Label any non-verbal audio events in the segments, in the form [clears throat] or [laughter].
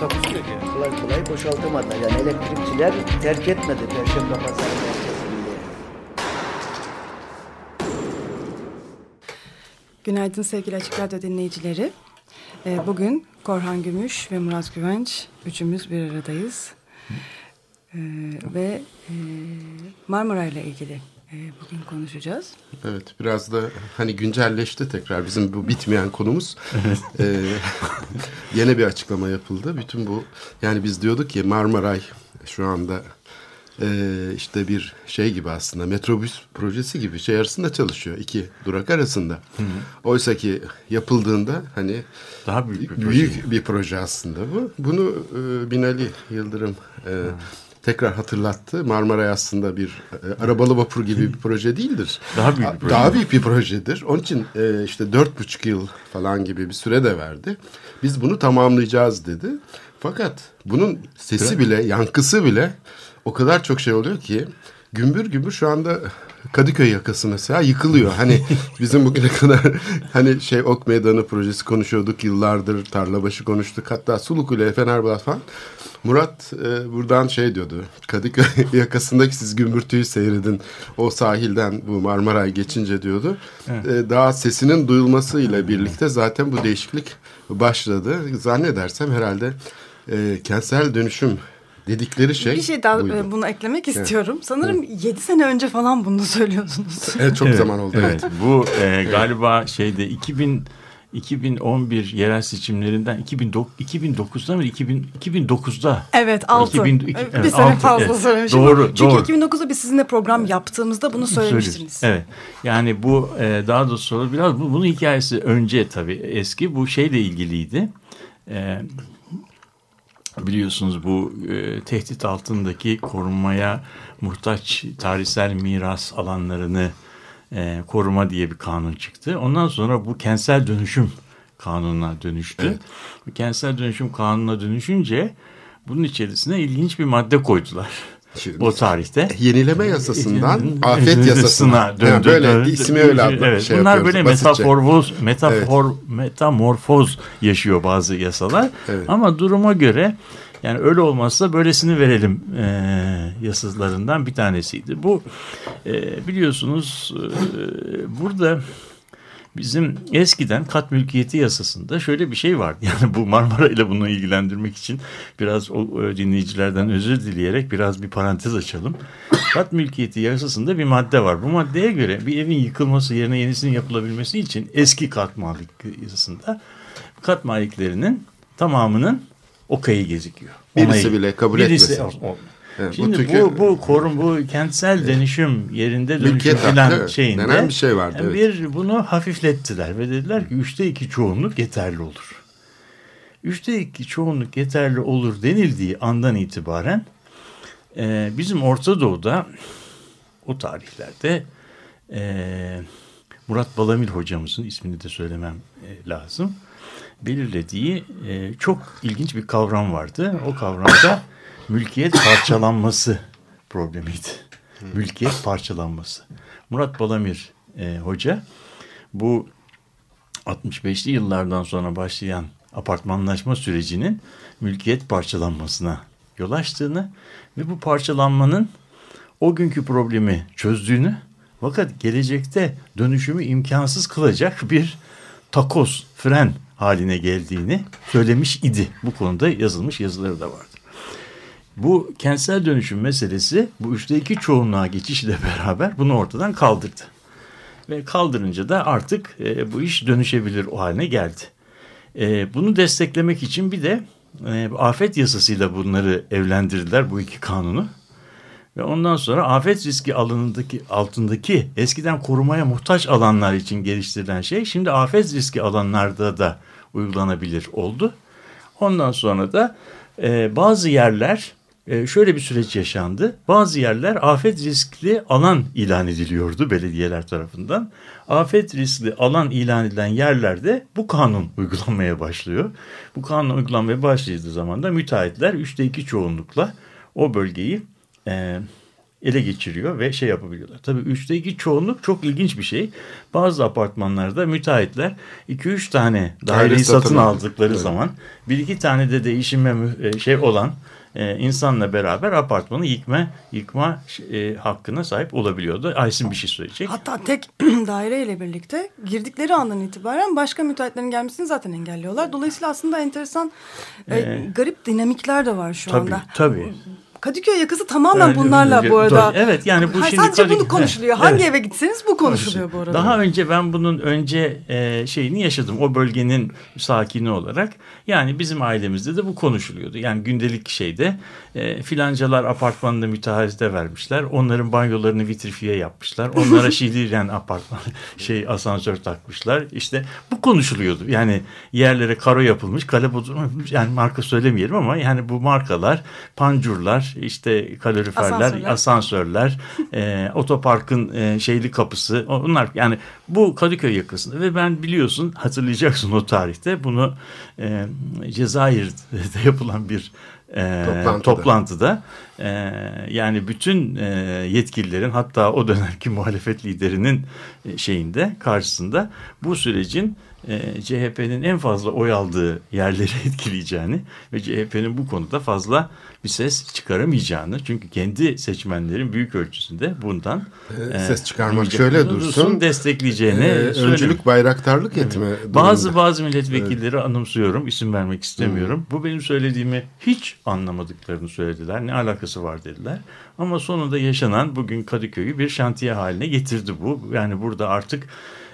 Takusuyor yani. kolay kolay boşaltamadılar. Yani elektrikçiler terk etmedi Perşembe Pazarı merkezini. Günaydın sevgili Açık Radyo dinleyicileri. Ee, Bugün Korhan Gümüş ve Murat Güvenç üçümüz bir aradayız. Ee, Ve e, Marmara ile ilgili bugün konuşacağız. Evet biraz da hani güncelleşti tekrar bizim bu bitmeyen konumuz. Ee, [laughs] yine bir açıklama yapıldı. Bütün bu yani biz diyorduk ki Marmaray şu anda e, işte bir şey gibi aslında metrobüs projesi gibi şey arasında çalışıyor. iki durak arasında. Oysa ki yapıldığında hani Daha büyük bir proje. büyük bir proje aslında bu. Bunu e, Binali Yıldırım e, tekrar hatırlattı. Marmaray aslında bir e, arabalı vapur gibi bir proje değildir. [laughs] Daha büyük bir proje. Daha büyük bir projedir. Onun için e, işte dört buçuk yıl falan gibi bir süre de verdi. Biz bunu tamamlayacağız dedi. Fakat bunun sesi bile, yankısı bile o kadar çok şey oluyor ki gümbür gümbür şu anda Kadıköy yakası mesela yıkılıyor. Hani bizim bugüne [laughs] kadar hani şey Ok Meydanı projesi konuşuyorduk yıllardır Tarlabaşı konuştuk hatta Sulukule Fenerbahçe falan. Murat e, buradan şey diyordu Kadıköy [laughs] yakasındaki siz gümbürtüyü seyredin o sahilden bu Marmaray geçince diyordu. E, daha sesinin duyulmasıyla birlikte zaten bu değişiklik başladı. Zannedersem herhalde e, kentsel dönüşüm dedikleri şey bir şey daha buydu. e, bunu eklemek istiyorum. Sanırım 7 sene önce falan bunu söylüyorsunuz. [laughs] Evet çok zaman oldu. Evet, bu e, galiba şeyde 2000 2011 yerel seçimlerinden 2009 2009'da mı 2000 2009'da Evet 6. 2000 bir evet, sene fazla evet. söylemişim. Doğru, Çünkü doğru. 2009'da biz sizinle program yaptığımızda bunu söylemiştiniz. Evet. Yani bu e, daha doğrusu biraz bu, bunun hikayesi önce tabii eski bu şeyle ilgiliydi. Biliyorsunuz bu e, tehdit altındaki korunmaya muhtaç tarihsel miras alanlarını e, koruma diye bir kanun çıktı. Ondan sonra bu kentsel dönüşüm kanununa dönüştü. Bu kentsel dönüşüm kanununa dönüşünce bunun içerisine ilginç bir madde koydular. Şimdi- o tarihte. Yenileme yasasından afet yasasına. döndü. Yani böyle döndü. ismi öyle adlı Evet, şey bunlar böyle metaforvoz, metafor, metamorfoz yaşıyor bazı yasalar. Evet. Ama duruma göre yani öyle olmazsa böylesini verelim e, yasalarından bir tanesiydi. Bu e, biliyorsunuz e, burada Bizim eskiden kat mülkiyeti yasasında şöyle bir şey vardı. [laughs] Yani bu Marmara ile bunu ilgilendirmek için biraz o e, dinleyicilerden özür dileyerek biraz bir parantez açalım. Kat mülkiyeti yasasında bir madde var. Bu maddeye göre bir evin yıkılması yerine yenisinin yapılabilmesi için eski kat malik yasasında kat maliklerinin tamamının okayı gezikiyor. Birisi Onayı. bile kabul Birisi etmesin. ol- Evet, bu Şimdi bu, çünkü- bu, korun bu kentsel dönüşüm yerinde dönüşüm filan hakkı şeyinde denen bir şey vardı, evet. bir bunu hafiflettiler ve dediler ki üçte iki çoğunluk yeterli olur. Üçte iki çoğunluk yeterli olur denildiği andan itibaren e, bizim Orta Doğu'da o tarihlerde e, Murat Balamir hocamızın ismini de söylemem e, lazım. Belirlediği e, çok ilginç bir kavram vardı. O kavramda [coughs] mülkiyet parçalanması problemiydi. Mülkiyet parçalanması. Murat Balamir e, hoca bu 65'li yıllardan sonra başlayan apartmanlaşma sürecinin mülkiyet parçalanmasına yol açtığını ve bu parçalanmanın o günkü problemi çözdüğünü fakat gelecekte dönüşümü imkansız kılacak bir takoz, fren haline geldiğini söylemiş idi. Bu konuda yazılmış yazıları da vardı. Bu kentsel dönüşüm meselesi bu üçte iki çoğunluğa geçişle beraber bunu ortadan kaldırdı. Ve kaldırınca da artık e, bu iş dönüşebilir o haline geldi. E, bunu desteklemek için bir de e, afet yasasıyla bunları evlendirdiler bu iki kanunu. Ve ondan sonra afet riski alanındaki altındaki eskiden korumaya muhtaç alanlar için geliştirilen şey şimdi afet riski alanlarda da uygulanabilir oldu. Ondan sonra da e, bazı yerler e, şöyle bir süreç yaşandı. Bazı yerler afet riskli alan ilan ediliyordu belediyeler tarafından. Afet riskli alan ilan edilen yerlerde bu kanun [laughs] uygulanmaya başlıyor. Bu kanun uygulanmaya başladığı zaman da müteahhitler üçte iki çoğunlukla o bölgeyi e, ele geçiriyor ve şey yapabiliyorlar. Tabii üçte iki çoğunluk çok ilginç bir şey. Bazı apartmanlarda müteahhitler 2-3 tane daireyi satın, aldıkları evet. zaman bir iki tane de değişime e, şey olan e, insanla beraber apartmanı yıkma yıkma e, hakkına sahip olabiliyordu. Aysin bir şey söyleyecek. Hatta tek [clears throat] daireyle birlikte girdikleri andan itibaren başka müteahhitlerin gelmesini zaten engelliyorlar. Dolayısıyla aslında enteresan e, ee, garip dinamikler de var şu tabii, anda. Tabii. Kadıköy yakası tamamen evet, bunlarla bu arada. Evet yani bu ha, şimdi sadece bunu konuşuluyor. Evet. Hangi eve gitseniz bu konuşuluyor bu arada. Daha önce ben bunun önce e, şeyini yaşadım o bölgenin sakini olarak. Yani bizim ailemizde de bu konuşuluyordu. Yani gündelik şeyde e, filancalar apartmanında müteahhite vermişler. Onların banyolarını vitrifiye yapmışlar. Onlara [laughs] şiiriyen apartman şey asansör takmışlar. İşte bu konuşuluyordu. Yani yerlere karo yapılmış, kale yapılmış. Yani marka söylemeyelim ama yani bu markalar, pancurlar, işte kaloriferler, asansörler, asansörler [laughs] e, otoparkın e, şeyli kapısı. Onlar yani bu Kadıköy yakasında ve ben biliyorsun hatırlayacaksın o tarihte bunu e, Cezayir'de [laughs] yapılan bir e, toplantıda, toplantıda e, yani bütün e, yetkililerin hatta o dönemki [laughs] muhalefet liderinin e, şeyinde karşısında bu sürecin e, CHP'nin en fazla oy aldığı yerleri [laughs] etkileyeceğini ve CHP'nin bu konuda fazla bir ses çıkaramayacağını çünkü kendi seçmenlerin büyük ölçüsünde bundan e, ses çıkarmak şöyle dursun destekleyeceğini e, öncülük bayraktarlık etme evet. bazı bazı milletvekilleri evet. anımsıyorum isim vermek istemiyorum hmm. bu benim söylediğimi hiç anlamadıklarını söylediler ne alakası var dediler ama sonunda yaşanan bugün Kadıköy'ü bir şantiye haline getirdi bu yani burada artık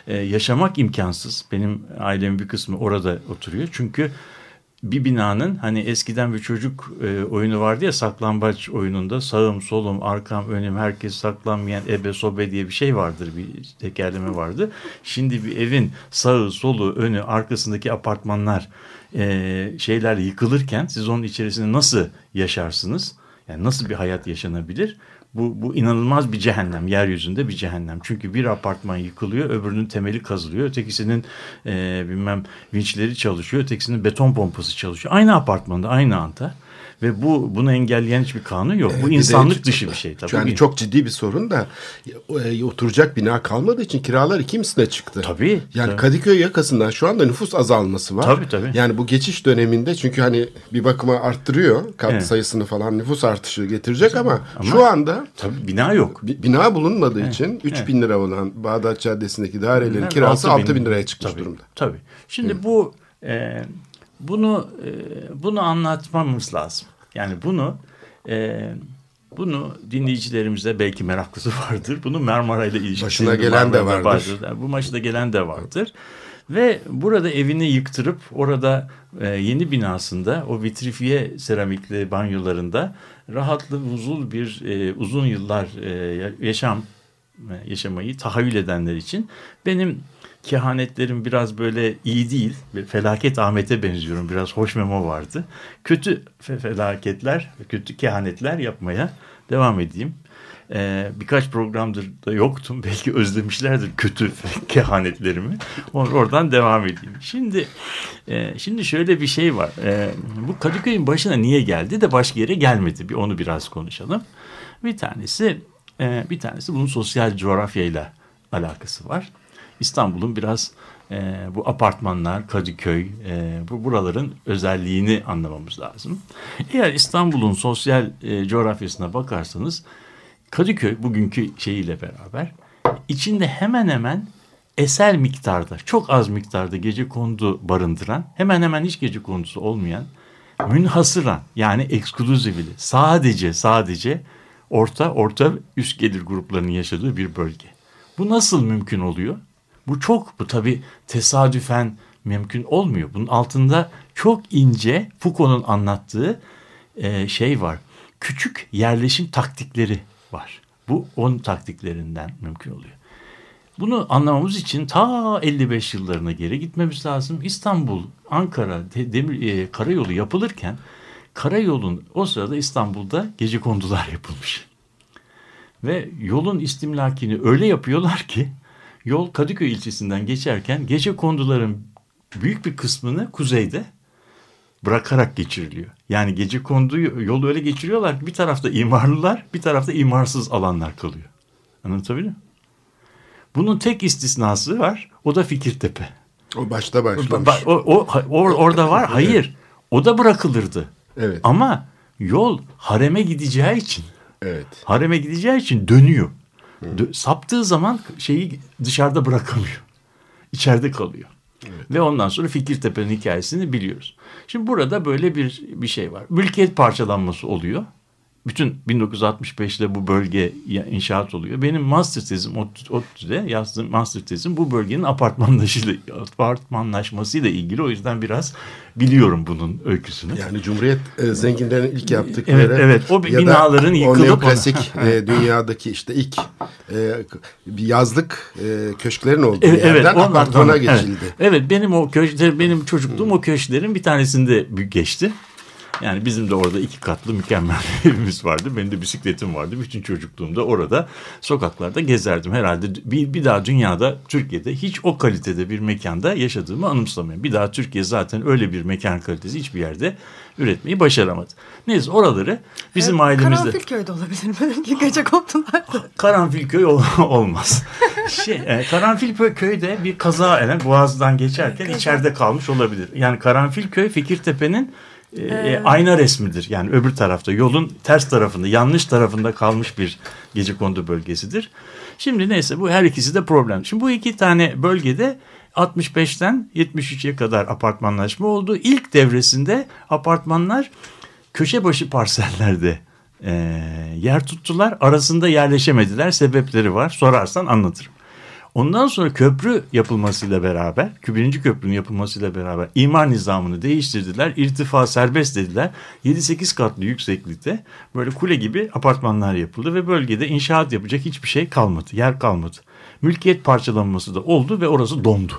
e, yaşamak imkansız. Benim ailemin bir kısmı orada oturuyor. Çünkü bir binanın hani eskiden bir çocuk e, oyunu vardı ya saklambaç oyununda sağım solum arkam önüm herkes saklanmayan ebe sobe diye bir şey vardır bir tekerleme vardı. Şimdi bir evin sağı solu önü arkasındaki apartmanlar e, şeyler yıkılırken siz onun içerisinde nasıl yaşarsınız? Yani nasıl bir hayat yaşanabilir? Bu, bu inanılmaz bir cehennem. Yeryüzünde bir cehennem. Çünkü bir apartman yıkılıyor, öbürünün temeli kazılıyor. Ötekisinin e, bilmem vinçleri çalışıyor, ötekisinin beton pompası çalışıyor. Aynı apartmanda, aynı anda. Ve bu bunu engelleyen hiçbir kanun yok. Bu insanlık dışı bir şey tabii. Yani çok ciddi bir sorun da e, oturacak bina kalmadığı için kiralar iki misline çıktı. Tabii. Yani tabii. Kadıköy yakasında şu anda nüfus azalması var. Tabii tabii. Yani bu geçiş döneminde çünkü hani bir bakıma arttırıyor kat evet. sayısını falan nüfus artışı getirecek ama, ama şu anda tabii bina yok. Bina bulunmadığı evet. için 3 evet. bin lira olan Bağdat Caddesi'ndeki dairelerin kirası 6 bin, 6 bin liraya çıkmış tabii, durumda. Tabii. Şimdi Hı. bu e, bunu e, bunu anlatmamız lazım. Yani bunu e, bunu dinleyicilerimizde belki meraklısı vardır. Bunu Marmara ile ilişkili. Başına gelen de vardır. vardır. Bu maçta gelen de vardır. Ve burada evini yıktırıp orada e, yeni binasında o vitrifiye seramikli banyolarında rahatlı, huzur bir e, uzun yıllar e, yaşam e, yaşamayı tahayyül edenler için benim kehanetlerim biraz böyle iyi değil. Felaket Ahmet'e benziyorum. Biraz hoş memo vardı. Kötü felaketler, kötü kehanetler yapmaya devam edeyim. Ee, birkaç programdır da yoktum. [laughs] Belki özlemişlerdir kötü [laughs] kehanetlerimi. Oradan devam edeyim. Şimdi e, şimdi şöyle bir şey var. E, bu Kadıköy'ün başına niye geldi de başka yere gelmedi? Bir onu biraz konuşalım. Bir tanesi e, bir tanesi bunun sosyal coğrafyayla alakası var. İstanbul'un biraz e, bu apartmanlar, Kadıköy, e, bu buraların özelliğini anlamamız lazım. Eğer İstanbul'un sosyal e, coğrafyasına bakarsanız Kadıköy bugünkü şeyiyle beraber içinde hemen hemen eser miktarda, çok az miktarda gece kondu barındıran, hemen hemen hiç gece kondusu olmayan, münhasıran yani ekskluzivili sadece sadece orta orta üst gelir gruplarının yaşadığı bir bölge. Bu nasıl mümkün oluyor? Bu çok bu tabi tesadüfen mümkün olmuyor. Bunun altında çok ince Foucault'un anlattığı e, şey var. Küçük yerleşim taktikleri var. Bu on taktiklerinden mümkün oluyor. Bunu anlamamız için ta 55 yıllarına geri gitmemiz lazım. İstanbul, Ankara, demir, e, karayolu yapılırken Karayolun o sırada İstanbul'da gece kondular yapılmış. Ve yolun istimlakini öyle yapıyorlar ki yol Kadıköy ilçesinden geçerken gece konduların büyük bir kısmını kuzeyde bırakarak geçiriliyor. Yani gece konduyu yolu öyle geçiriyorlar ki bir tarafta imarlılar bir tarafta imarsız alanlar kalıyor. Anlatabiliyor muyum? Bunun tek istisnası var. O da Fikirtepe. O başta başlamış. Ba- O, o, o- orada var. Hayır. O da bırakılırdı. Evet. Ama yol hareme gideceği için Evet. hareme gideceği için dönüyor. Dö- saptığı zaman şeyi dışarıda bırakamıyor. İçeride kalıyor. Ve ondan sonra Fikirtepe'nin hikayesini biliyoruz. Şimdi burada böyle bir bir şey var. Mülkiyet parçalanması oluyor. Bütün 1965'te bu bölge inşaat oluyor. Benim master tezim ODTÜ- ODTÜ'de yazdığım master tezim bu bölgenin apartmanlaşmasıyla ilgili. O yüzden biraz biliyorum bunun öyküsünü. Yani Cumhuriyet e, zenginlerin ilk yaptıkları Evet, evet. O ya da binaların yıkılıp- o neoklasik [laughs] e, dünyadaki işte ilk e, bir yazlık e, köşklerin olduğu Evet, evet, yerden ondan apartmana geçildi. Evet, evet benim o köşkler, benim çocukluğum o köşklerin bir tanesinde geçti. Yani bizim de orada iki katlı mükemmel bir [laughs] evimiz vardı. Benim de bisikletim vardı. Bütün çocukluğumda orada sokaklarda gezerdim. Herhalde bir, bir daha dünyada Türkiye'de hiç o kalitede bir mekanda yaşadığımı anımsamıyorum. Bir daha Türkiye zaten öyle bir mekan kalitesi hiçbir yerde üretmeyi başaramadı. Neyse oraları bizim ailemizde... Karanfilköy'de olabilir [laughs] belki gece kondulardı. [laughs] Karanfilköy ol- olmaz. şey, e, Karanfilköy'de bir kaza elen boğazdan geçerken içeride kalmış olabilir. Yani Karanfilköy Fikirtepe'nin e, e, ayna resmidir. Yani öbür tarafta yolun ters tarafında yanlış tarafında kalmış bir gecekondu bölgesidir. Şimdi neyse bu her ikisi de problem. Şimdi bu iki tane bölgede 65'ten 73'e kadar apartmanlaşma oldu. İlk devresinde apartmanlar köşe başı parsellerde e, yer tuttular. Arasında yerleşemediler. Sebepleri var. Sorarsan anlatırım. Ondan sonra köprü yapılmasıyla beraber, birinci köprünün yapılmasıyla beraber imar nizamını değiştirdiler. İrtifa serbest dediler. 7-8 katlı yükseklikte böyle kule gibi apartmanlar yapıldı ve bölgede inşaat yapacak hiçbir şey kalmadı. Yer kalmadı. Mülkiyet parçalanması da oldu ve orası dondu.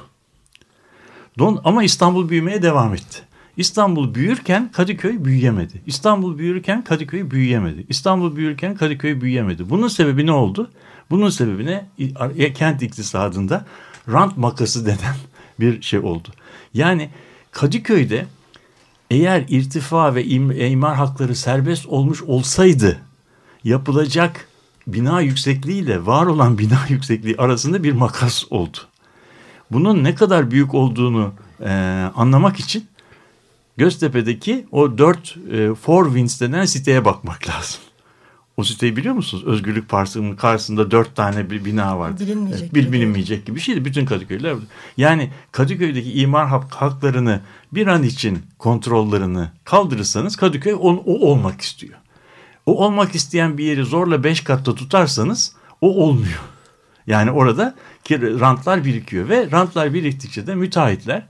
Don, ama İstanbul büyümeye devam etti. İstanbul büyürken Kadıköy büyüyemedi. İstanbul büyürken Kadıköy büyüyemedi. İstanbul büyürken Kadıköy büyüyemedi. Bunun sebebi ne oldu? Bunun sebebi ne? İ- Kent iktisadında rant makası denen [laughs] bir şey oldu. Yani Kadıköy'de eğer irtifa ve im- imar hakları serbest olmuş olsaydı yapılacak bina yüksekliğiyle var olan [laughs] bina yüksekliği arasında bir makas oldu. Bunun ne kadar büyük olduğunu e, anlamak için Göztepe'deki o 4 e, Four Winds denen siteye bakmak [laughs] lazım. O siteyi biliyor musunuz? Özgürlük Parkı'nın karşısında dört tane bir bina vardı. Bilinmeyecek bil- gibi. bilinmeyecek gibi bir şeydi. Bütün Kadıköy'ler. Yani Kadıköy'deki imar hak- haklarını bir an için kontrollerini kaldırırsanız Kadıköy on, o olmak istiyor. O olmak isteyen bir yeri zorla beş katta tutarsanız o olmuyor. Yani orada rantlar birikiyor ve rantlar biriktikçe de müteahhitler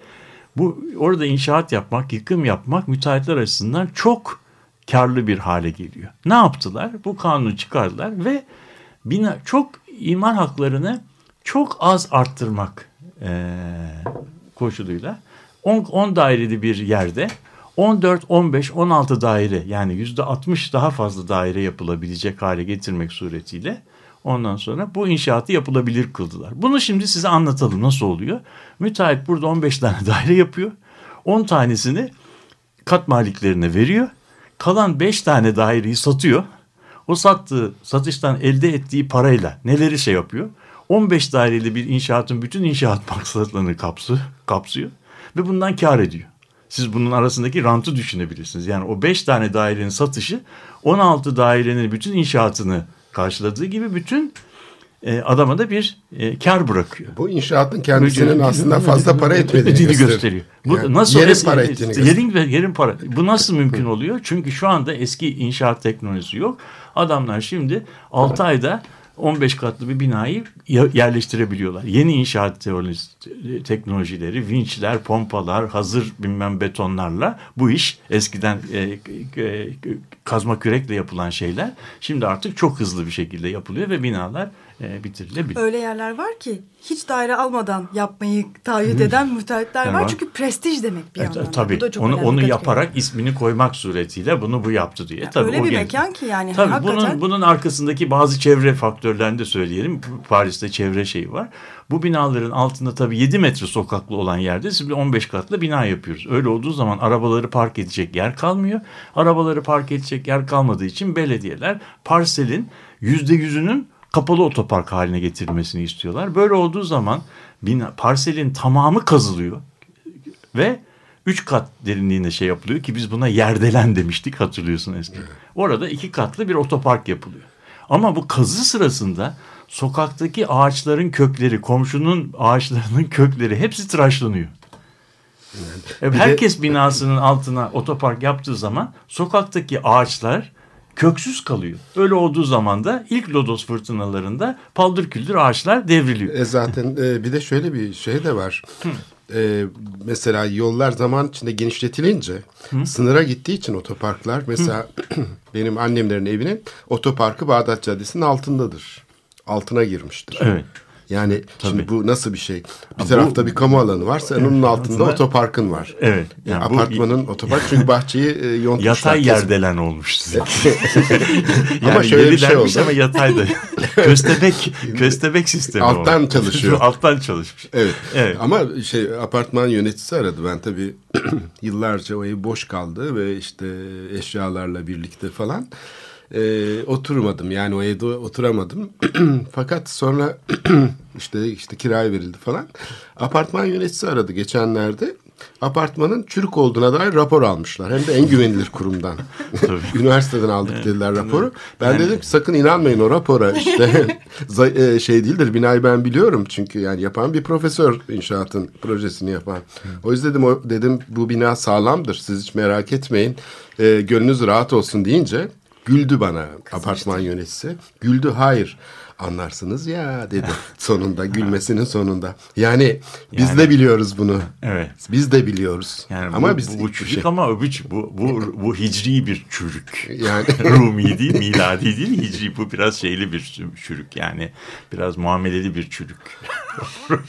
bu orada inşaat yapmak, yıkım yapmak müteahhitler açısından çok karlı bir hale geliyor. Ne yaptılar? Bu kanunu çıkardılar ve bina çok imar haklarını çok az arttırmak eee, koşuluyla 10, 10 daireli bir yerde 14, 15, 16 daire yani yüzde 60 daha fazla daire yapılabilecek hale getirmek suretiyle ondan sonra bu inşaatı yapılabilir kıldılar. Bunu şimdi size anlatalım nasıl oluyor. Müteahhit burada 15 tane [laughs] daire yapıyor. 10 tanesini kat maliklerine veriyor. Kalan 5 tane daireyi satıyor. O sattığı satıştan elde ettiği parayla neleri şey yapıyor? 15 daireli bir inşaatın bütün inşaat [laughs] maksatlarını kapsıyor, kapsıyor ve bundan kar ediyor. Siz bunun arasındaki rantı düşünebilirsiniz. Yani o 5 tane dairenin satışı 16 dairenin bütün inşaatını karşıladığı gibi bütün e, adama da bir e, kar bırakıyor. Bu inşaatın kendisinin aslında fazla para etmediğini gösteriyor. gösteriyor. Bu Yani nasıl yerin para ettiğini gösteriyor. yerin ve yerin para. Bu nasıl mümkün oluyor? Çünkü şu anda eski inşaat teknolojisi yok. Adamlar şimdi 6 ayda 15 katlı bir binayı yerleştirebiliyorlar. Yeni inşaat teknolojileri, vinçler, pompalar, hazır bilmem betonlarla bu iş eskiden e, e, kazma kürekle yapılan şeyler şimdi artık çok hızlı bir şekilde yapılıyor ve binalar e, bitirilebilir. Öyle yerler var ki hiç daire almadan yapmayı taahhüt eden müteahhitler var. Çünkü prestij demek bir E, yandan. da. tabii da onu onu yaparak ediyorum. ismini koymak suretiyle bunu bu yaptı diye. Tabii Öyle o bir genç- mekan ki yani Tabii hakikaten. bunun bunun arkasındaki bazı çevre faktörlerini de söyleyelim. Paris'te çevre şeyi var. Bu binaların altında tabii 7 metre sokaklı olan yerde siz bir 15 katlı bina yapıyoruz. Öyle olduğu zaman arabaları park edecek yer kalmıyor. Arabaları park edecek yer kalmadığı için belediyeler parselin yüzde yüzünün kapalı otopark haline getirilmesini istiyorlar. Böyle olduğu zaman bina, parselin tamamı kazılıyor ve 3 kat derinliğinde şey yapılıyor ki biz buna yerdelen demiştik hatırlıyorsun eski. Orada iki katlı bir otopark yapılıyor. Ama bu kazı sırasında sokaktaki ağaçların kökleri, komşunun ağaçlarının kökleri hepsi tıraşlanıyor. E, Herkes binasının altına otopark yaptığı zaman sokaktaki ağaçlar köksüz kalıyor. Öyle olduğu zaman da ilk lodos fırtınalarında paldır küldür ağaçlar devriliyor. E zaten e, bir de şöyle bir şey de var. E, mesela yollar zaman içinde genişletilince sınıra gittiği için otoparklar mesela [clears throat] benim annemlerin evinin otoparkı Bağdat Caddesi'nin altındadır. Altına girmiştir. Evet. Yani şimdi Tabii. bu nasıl bir şey? Bir tarafta bir kamu alanı var, sen onun altında Altında- otoparkın var. Evet. Yani Yani bu- apartmanın otopark çünkü [laughs] bahçeyi e, yontmuşlar. Yatay kesmiş. yerdelen olmuştu. [laughs] yani Ama şöyle bir şey oldu. Ama yatayda. [laughs] köstebek, köstebek sistemi Alttan o. çalışıyor. Alttan çalışmış. Evet. Evet. Ama şey apartman yöneticisi aradı. Ben tabii [clears throat] yıllarca o ev boş kaldı ve işte eşyalarla birlikte falan e, oturmadım. Yani o evde oturamadım. [clears throat] Fakat sonra [clears throat] işte işte kiraya verildi falan. Apartman yöneticisi aradı geçenlerde. Apartmanın çürük olduğuna dair rapor almışlar. Hem de en güvenilir kurumdan. [laughs] Üniversiteden aldık dediler raporu. Ben Yani- dedim ki sakın inanmayın o rapora. İşte [laughs] [laughs] e, şey değildir. Binayı ben biliyorum çünkü yani yapan bir profesör inşaatın projesini yapan. O yüzden dedim, o, dedim bu bina sağlamdır. Siz hiç merak etmeyin. E, gönlünüz rahat olsun deyince güldü bana apartman yöneticisi. Güldü hayır anlarsınız ya [laughs] dedi sonunda gülmesinin sonunda. Yani biz Yani- de biliyoruz bunu. Evet. Biz de biliyoruz. Yani ama bu, biz bu, çürük şey- ama öbüç bu, bu, bu hicri bir çürük. Yani- [laughs] Rumi değil, miladi değil, hicri bu biraz şeyli bir çürük yani. Biraz muameleli bir çürük. [laughs]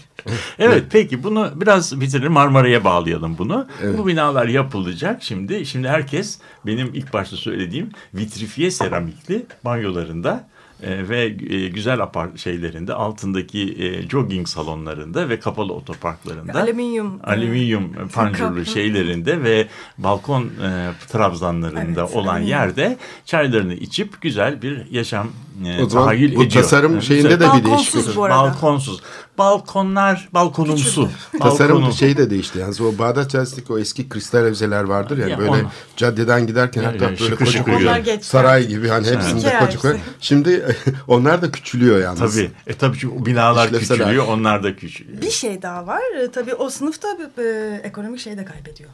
evet peki bunu biraz bitirelim Marmara'ya bağlayalım bunu. Bu binalar yapılacak şimdi. Şimdi herkes benim ilk başta söylediğim vitrifiye seramikli banyolarında e, ve e, güzel apart şeylerinde altındaki e, jogging salonlarında ve kapalı otoparklarında Alüminyum, e, alüminyum pancurlu kaplı. şeylerinde ve balkon e, trabzanlarında Evet, olan alüminyum. yerde çaylarını içip güzel bir yaşam e, O zaman tahayyül bu ediyor. tasarım Evet, şeyinde güzel. de bir Balkonsuz değişiklik. bu arada. Balkonsuz. Balkonlar balkonumsu. [laughs] Tasarım şeyi de değişti. Yani o Bağdat Caddesi'ndeki o eski kristal evzeler vardır ya, Ya böyle onu- caddeden giderken Ya, hatta böyle şıkır koca şıkır saray gibi hani hepsinde İki koca koca. Şimdi [laughs] onlar da küçülüyor yalnız. Tabii. E tabii çünkü binalar küçülüyor, onlar da küçülüyor. Bir şey daha var. E, Tabii o sınıfta bir ekonomik şey de kaybediyor.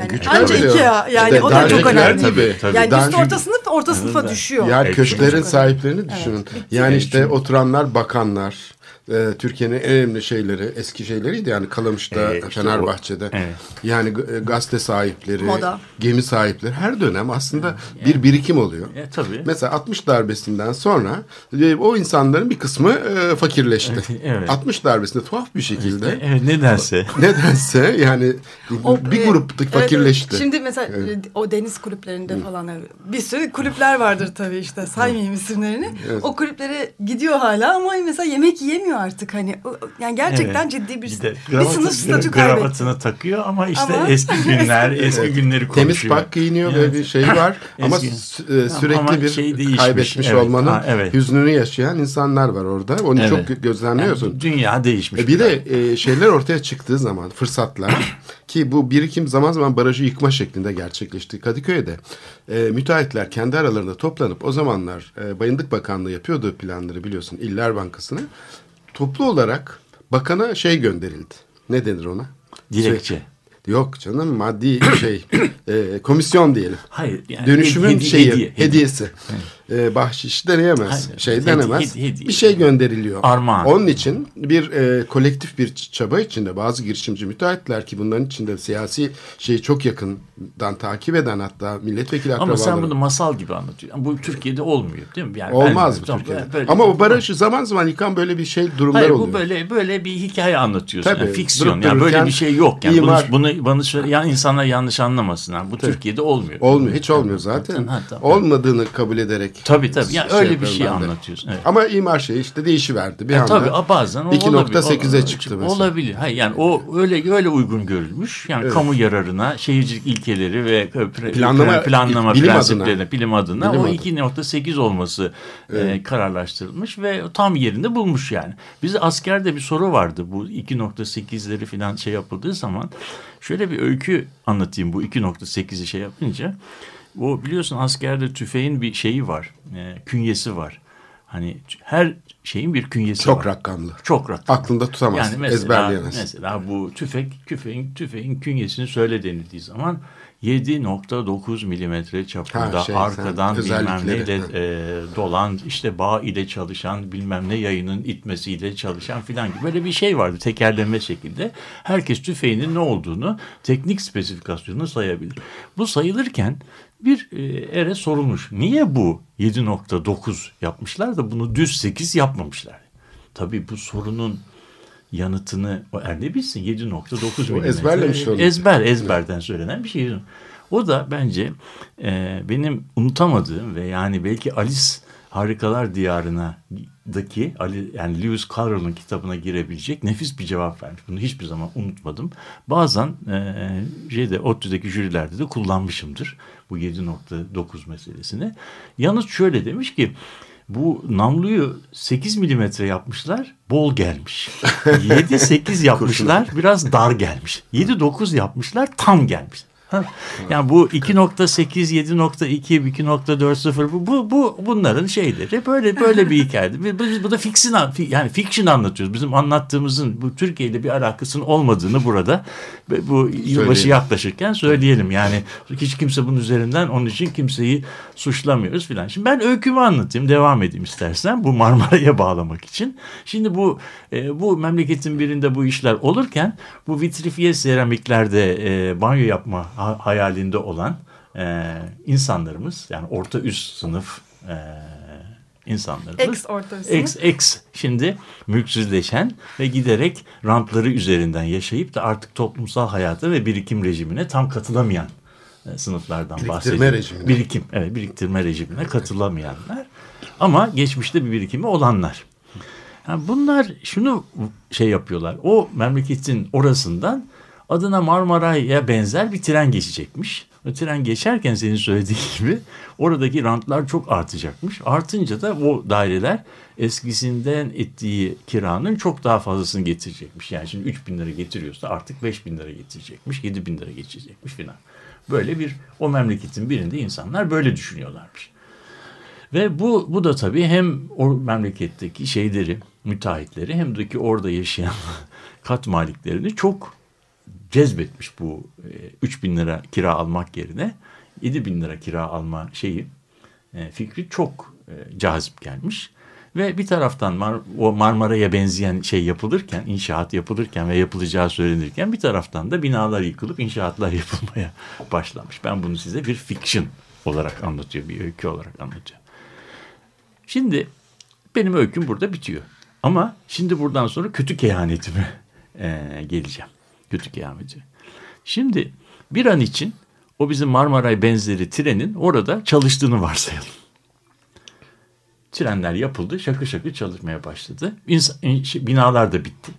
Yani Güç anca kaybediyor. iki ya. Yani İşte o da çok önemli. tabii. Tabii. Yani üst orta sınıf orta sınıfa düşüyor. Yani köşklerin sahiplerini düşünün. Yani Evet, işte şimdi- oturanlar bakanlar. E, Türkiye'nin en önemli şeyleri, eski şeyleriydi yani Kalamış'ta, E, işte Fenerbahçe'de. o- evet. Yani e, gazete sahipleri, Moda. gemi sahipleri her dönem aslında bir birikim oluyor. E, tabii. Mesela 60 darbesinden sonra e, o insanların bir kısmı e, fakirleşti. [laughs] Evet. 60 darbesinde tuhaf bir şekilde Evet nedense. [laughs] nedense yani O, bir e, grup evet, fakirleşti. evet. Şimdi mesela e, o deniz kulüplerinde falan e, bir sürü kulüpler vardır tabii işte saymayayım isimlerini. O kulüplere gidiyor hala ama mesela yemek yiyemiyor artık hani. Yani gerçekten Evet. ciddi bir, Bir de bir sınıf statü kaybetti. Takıyor ama işte Ama- eski [laughs] günler, eski günleri konuşuyor. Temiz pak giyiniyor Evet. böyle bir şey var [laughs] ama e, sürekli Ama bir şey değişmiş, kaybetmiş evet. olmanın Ha, evet. hüznünü yaşayan insanlar var orada. Onu Evet. çok gö- gözlemliyorsun. Yani dünya değişmiş. E bir de e, şeyler ortaya çıktığı zaman fırsatlar [coughs] ki bu birikim zaman zaman barajı yıkma şeklinde gerçekleşti. Kadıköy'de e, müteahhitler kendi aralarında toplanıp o zamanlar e, Bayındık Bakanlığı yapıyordu planları biliyorsun İller Bankası'na. Toplu olarak bakana şey gönderildi. Ne denir ona? Dilekçe. Şey- yok canım maddi şey [coughs] e, komisyon diyelim. Hayır yani Dönüşümün hedi- şeyi hediye, hediye. hediyesi. E, bahşiş deneyemez. Hayır, şey denemez. hediye- hediye. bir şey gönderiliyor. Armağan. Onun için bir e, kolektif bir çaba içinde bazı girişimci müteahhitler ki bunların içinde siyasi şeyi çok yakından takip eden hatta milletvekili Ama akrabaları. sen bunu masal gibi anlatıyorsun. Bu Türkiye'de olmuyor değil mi? Yani Olmaz bu Türkiye'de. böyle- Ama o barajı zaman zaman yıkan böyle bir şey durumlar Hayır oluyor. bu böyle böyle bir hikaye anlatıyorsun. Tabii, yani fiksiyon. Yani böyle bir şey yok. Yani imar- bunu, bunu bana söyle ya insanlar yanlış anlamasın. Yani bu Türkiye'de olmuyor. Olmuyor. Hiç olmuyor zaten. Ha, tamam. Olmadığını kabul ederek. Tabii tabii. Yani şey öyle bir şey de. anlatıyorsun. Evet. Ama imar şeyi işte değişiverdi bir E, anda. tabii bazen o 2.8'e olabilir. çıktı mesela. Olabilir. Hayır yani o öyle öyle uygun görülmüş. Yani Evet. kamu yararına, şehircilik ilkeleri ve Planlama- planlama bilim prensiplerine, adına. bilim adına Bilim o adına. 2.8 olması e, kararlaştırılmış ve tam yerinde bulmuş yani. Bizde askerde bir soru vardı bu 2.8'leri falan şey yapıldığı zaman. Şöyle bir öykü anlatayım bu 2.8'i şey yapınca. Bu biliyorsun askerde tüfeğin bir şeyi var. e, künyesi var. Hani her şeyin bir künyesi Çok var. rakamlı. Çok rakamlı. Aklında tutamaz. Yani mesela, ezberleyemez. mesela bu tüfek, tüfeğin, tüfeğin künyesini söyle denildiği zaman 7.9 milimetre çapında Ha, şey, sen arkadan bilmem neyle e, dolan işte bağ ile çalışan bilmem ne yayının itmesiyle çalışan filan gibi böyle bir şey vardı tekerleme şekilde. Herkes tüfeğinin ne olduğunu teknik spesifikasyonunu sayabilir. Bu sayılırken bir e, ere sorulmuş. Niye bu 7.9 yapmışlar da bunu düz 8 yapmamışlar? Tabii bu sorunun yanıtını o er ne bilsin 7.9 milimetre. ezberlemiş onu. Ezber, ezberden söylenen bir şey. O da bence e, benim unutamadığım ve yani belki Alice Harikalar Diyarına daki Ali, yani Lewis Carroll'ın kitabına girebilecek nefis bir cevap vermiş. Bunu hiçbir zaman unutmadım. Bazen e, şeyde ODTÜ'deki jürilerde de kullanmışımdır bu 7.9 meselesini. Yalnız şöyle demiş ki bu namluyu 8 milimetre yapmışlar bol gelmiş. [laughs] 7-8 yapmışlar biraz dar gelmiş. 7-9 yapmışlar tam gelmiş. [laughs] Yani bu 2.8, 7.2, 2.40 bu, bu, bu bunların şeyleri böyle böyle bir hikaye. Bu, bu da fiction yani fiction anlatıyoruz. Bizim anlattığımızın bu Türkiye ile bir alakasının olmadığını burada bu yılbaşı Söyleyelim. yaklaşırken söyleyelim. Yani hiç kimse bunun üzerinden onun için kimseyi suçlamıyoruz filan. Şimdi ben öykümü anlatayım, devam edeyim istersen bu Marmara'ya bağlamak için. Şimdi bu e, bu memleketin birinde bu işler olurken bu vitrifiye seramiklerde e, banyo yapma ha- hayalinde olan e, insanlarımız yani orta üst sınıf e, insanlarımız. Ex orta üst Ex, ex şimdi mülksüzleşen ve giderek rantları üzerinden yaşayıp da artık toplumsal hayata ve birikim rejimine tam katılamayan e, sınıflardan Biriktirme bahsediyorum. rejimine. Birikim, evet biriktirme rejimine katılamayanlar ama geçmişte bir birikimi olanlar. Yani bunlar şunu şey yapıyorlar. O memleketin orasından adına Marmaray'a benzer bir tren geçecekmiş. O tren geçerken senin söylediğin [laughs] gibi oradaki rantlar çok artacakmış. Artınca da o daireler eskisinden ettiği kiranın çok daha fazlasını getirecekmiş. Yani şimdi 3 bin lira getiriyorsa artık 5 bin lira getirecekmiş, 7 bin lira geçecekmiş filan. Böyle bir o memleketin birinde insanlar böyle düşünüyorlarmış. Ve bu, bu da tabii hem o memleketteki şeyleri, müteahhitleri hem de ki orada yaşayan [laughs] kat maliklerini çok cezbetmiş bu e, 3 bin lira kira almak yerine 7 bin lira kira alma şeyi e, fikri çok e, cazip gelmiş. Ve bir taraftan Mar- o Marmara'ya benzeyen şey yapılırken, inşaat yapılırken ve yapılacağı söylenirken bir taraftan da binalar yıkılıp inşaatlar [laughs] yapılmaya başlamış. Ben bunu size bir fiction olarak anlatıyor, bir öykü olarak anlatıyor. Şimdi benim öyküm burada bitiyor. Ama şimdi buradan sonra kötü kehanetime e, geleceğim. Kötü kehaneti. Şimdi bir an için o bizim Marmaray benzeri trenin orada çalıştığını varsayalım. Trenler yapıldı, şakır şakır çalışmaya başladı. İns- in- şey, binalar da bitti.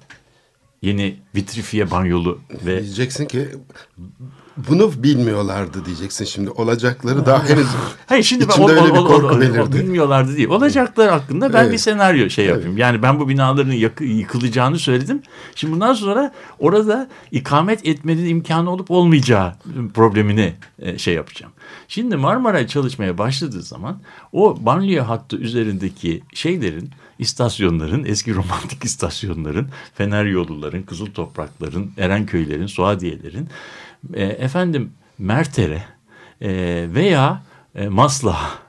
Yeni vitrifiye banyolu ve Diyeceksin ki bunu bilmiyorlardı diyeceksin şimdi. Olacakları daha henüz [laughs] Hayır şimdi ben o, öyle bir korku o- o- belirdi. bilmiyorlardı değil. Olacaklar hakkında ben Evet. bir senaryo şey yapayım. Yani ben bu binaların yakı- yıkılacağını söyledim. Şimdi bundan sonra orada ikamet etmenin imkanı olup olmayacağı problemini e, şey yapacağım. Şimdi Marmaray çalışmaya başladığı zaman o banliyö hattı üzerindeki şeylerin istasyonların, eski romantik [laughs] istasyonların, Fener Yolluların, Kızıl Toprakların, Erenköylerin, Suadiye'lerin, e, efendim Mertere e, veya e, Maslak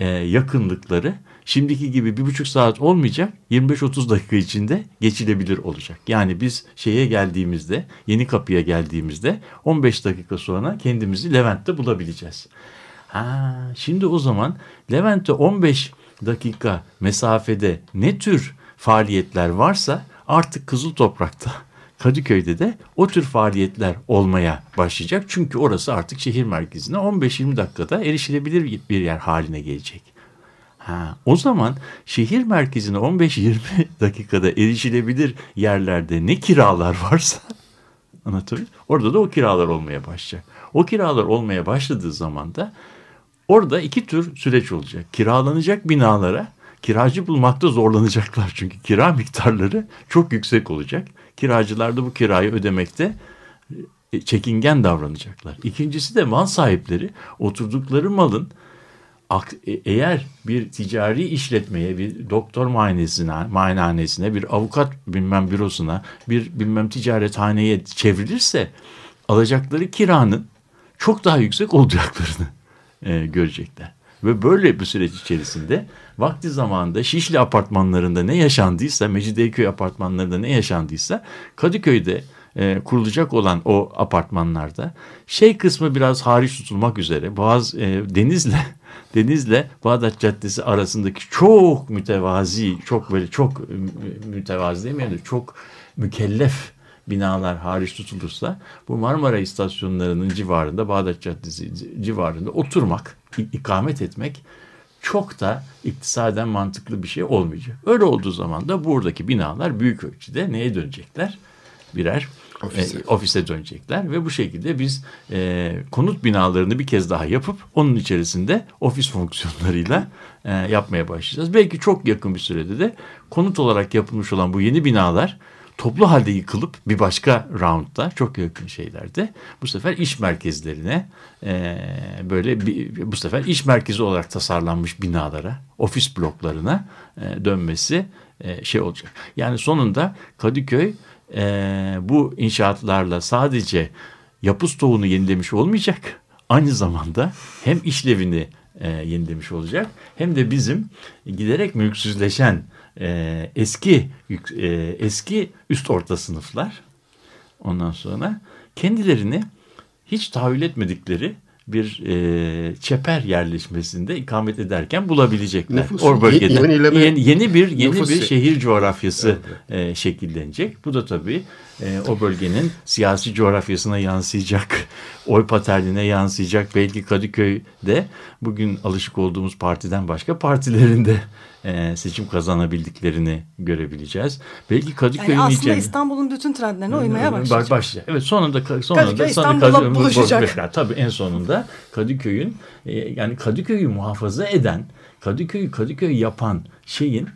e, yakınlıkları şimdiki gibi bir buçuk saat olmayacak 25-30 dakika içinde geçilebilir olacak. Yani biz şeye geldiğimizde yeni kapıya geldiğimizde 15 dakika sonra kendimizi Levent'te bulabileceğiz. Ha, şimdi o zaman Levent'te 15 dakika mesafede ne tür faaliyetler varsa artık Kızıl Toprak'ta Kadıköy'de de o tür faaliyetler olmaya başlayacak. Çünkü orası artık şehir merkezine 15-20 dakikada erişilebilir bir yer haline gelecek. Ha, o zaman şehir merkezine 15-20 [laughs] dakikada erişilebilir yerlerde ne kiralar varsa [laughs] anlatabiliyor Orada da o kiralar olmaya başlayacak. O kiralar olmaya başladığı zaman da orada iki tür süreç olacak. Kiralanacak binalara kiracı bulmakta zorlanacaklar çünkü kira miktarları çok yüksek olacak. Kiracılar da bu kirayı ödemekte e, çekingen davranacaklar. İkincisi de mal sahipleri oturdukları malın e, eğer bir ticari işletmeye, bir doktor muayenesine, muayenehanesine, bir avukat bilmem bürosuna, bir bilmem ticarethaneye çevrilirse alacakları kiranın çok daha yüksek olacaklarını e, görecekler. Ve böyle bir süreç içerisinde vakti zamanında Şişli apartmanlarında ne yaşandıysa, Mecidiyeköy apartmanlarında ne yaşandıysa Kadıköy'de e, kurulacak olan o apartmanlarda şey kısmı biraz hariç tutulmak üzere Boğaz e, Deniz'le [laughs] Deniz'le Bağdat Caddesi arasındaki çok mütevazi, çok böyle çok mütevazi demeyelim de çok mükellef binalar hariç tutulursa bu Marmara istasyonlarının civarında Bağdat Caddesi civarında oturmak, ikamet etmek çok da iktisaden mantıklı bir şey olmayacak. Öyle olduğu zaman da buradaki binalar büyük ölçüde neye dönecekler? Birer ofise, e, ofise dönecekler ve bu şekilde biz e, konut binalarını bir kez daha yapıp onun içerisinde ofis fonksiyonlarıyla e, yapmaya başlayacağız. Belki çok yakın bir sürede de konut olarak yapılmış olan bu yeni binalar toplu halde yıkılıp bir başka roundda çok yakın şeylerde bu sefer iş merkezlerine e, böyle bir, bu sefer iş merkezi olarak tasarlanmış binalara, ofis bloklarına e, dönmesi e, şey olacak. Yani sonunda Kadıköy e, bu inşaatlarla sadece yapı stoğunu yenilemiş olmayacak. Aynı zamanda hem işlevini e, yenilemiş olacak hem de bizim giderek mülksüzleşen e, eski e, eski üst orta sınıflar ondan sonra kendilerini hiç tahayyül etmedikleri bir e, çeper yerleşmesinde ikamet ederken bulabilecekler. Nüfus, o bölgede yenileme, yeni, yeni bir yeni nüfus, bir şehir coğrafyası evet. e, şekillenecek. Bu da tabii e, o bölgenin siyasi coğrafyasına yansıyacak, [laughs] oy paternine yansıyacak. Belki Kadıköy'de bugün alışık olduğumuz partiden başka partilerinde e, seçim kazanabildiklerini görebileceğiz. Belki Kadıköy'ün yani aslında içeri... İstanbul'un bütün trendlerine uymaya başlayacak. Başlayacak. Evet sonunda sonunda Kadıköy İstanbul'la Kadıköy, buluşacak. Tabii en sonunda Kadıköy'ün e, yani Kadıköy'ü muhafaza eden, Kadıköy'ü Kadıköy yapan şeyin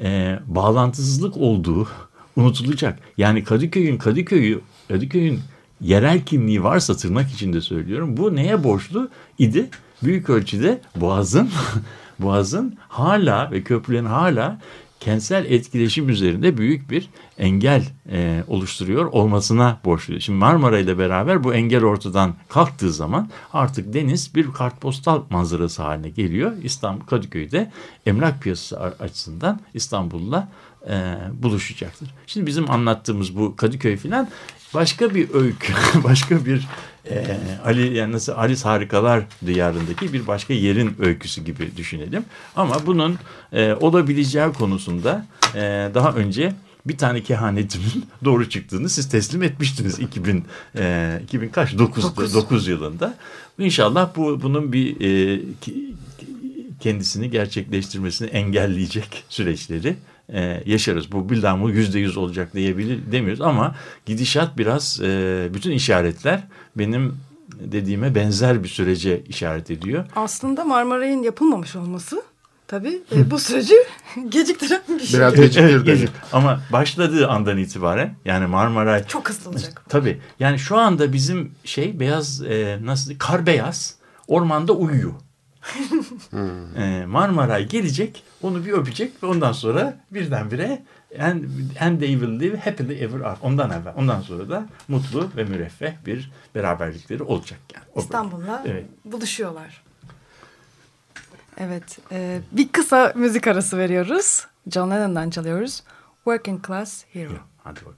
e, bağlantısızlık olduğu unutulacak. Yani Kadıköy'ün Kadıköy'ü Kadıköy'ün yerel kimliği varsa tırnak içinde söylüyorum. Bu neye borçlu idi? Büyük ölçüde Boğaz'ın [laughs] Boğaz'ın hala ve köprülerin hala kentsel etkileşim üzerinde büyük bir engel e, oluşturuyor olmasına borçlu. Şimdi Marmara ile beraber bu engel ortadan kalktığı zaman artık deniz bir kartpostal manzarası haline geliyor. İstanbul Kadıköy'de emlak piyasası açısından İstanbul'la e, buluşacaktır. Şimdi bizim anlattığımız bu Kadıköy filan başka bir öykü, [laughs] başka bir e, Ali yani nasıl Alice Harikalar diyarındaki bir başka yerin öyküsü gibi düşünelim. Ama bunun e, olabileceği konusunda e, daha önce bir tane kehanetimin [laughs] doğru çıktığını siz teslim etmiştiniz 2000 e, 2000 kaç 9 9, 9 yılında. İnşallah bu bunun bir e, kendisini gerçekleştirmesini engelleyecek süreçleri e, yaşarız. Bu bildamu yüzde yüz olacak diyebilir demiyoruz ama gidişat biraz e, bütün işaretler benim dediğime benzer bir sürece işaret ediyor. Aslında Marmaray'ın yapılmamış olması tabii e, bu süreci [laughs] geciktiren bir şey. Biraz geciktirdi. Gecik. Ama başladığı andan itibaren yani Marmaray... Çok hızlı olacak. [laughs] Tabii. Yani şu anda bizim şey beyaz e, nasıl kar beyaz ormanda uyuyor [laughs] hmm. e, Marmaray gelecek, onu bir öpecek ve ondan sonra birdenbire and, and they will live happily ever after. Ondan evvel, ondan sonra da mutlu ve müreffeh bir beraberlikleri olacak yani. İstanbul'la evet. buluşuyorlar. Evet, e, bir kısa müzik arası veriyoruz. John Lennon'dan çalıyoruz. Working Class Hero. Hadi bak.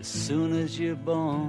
As soon as you're born,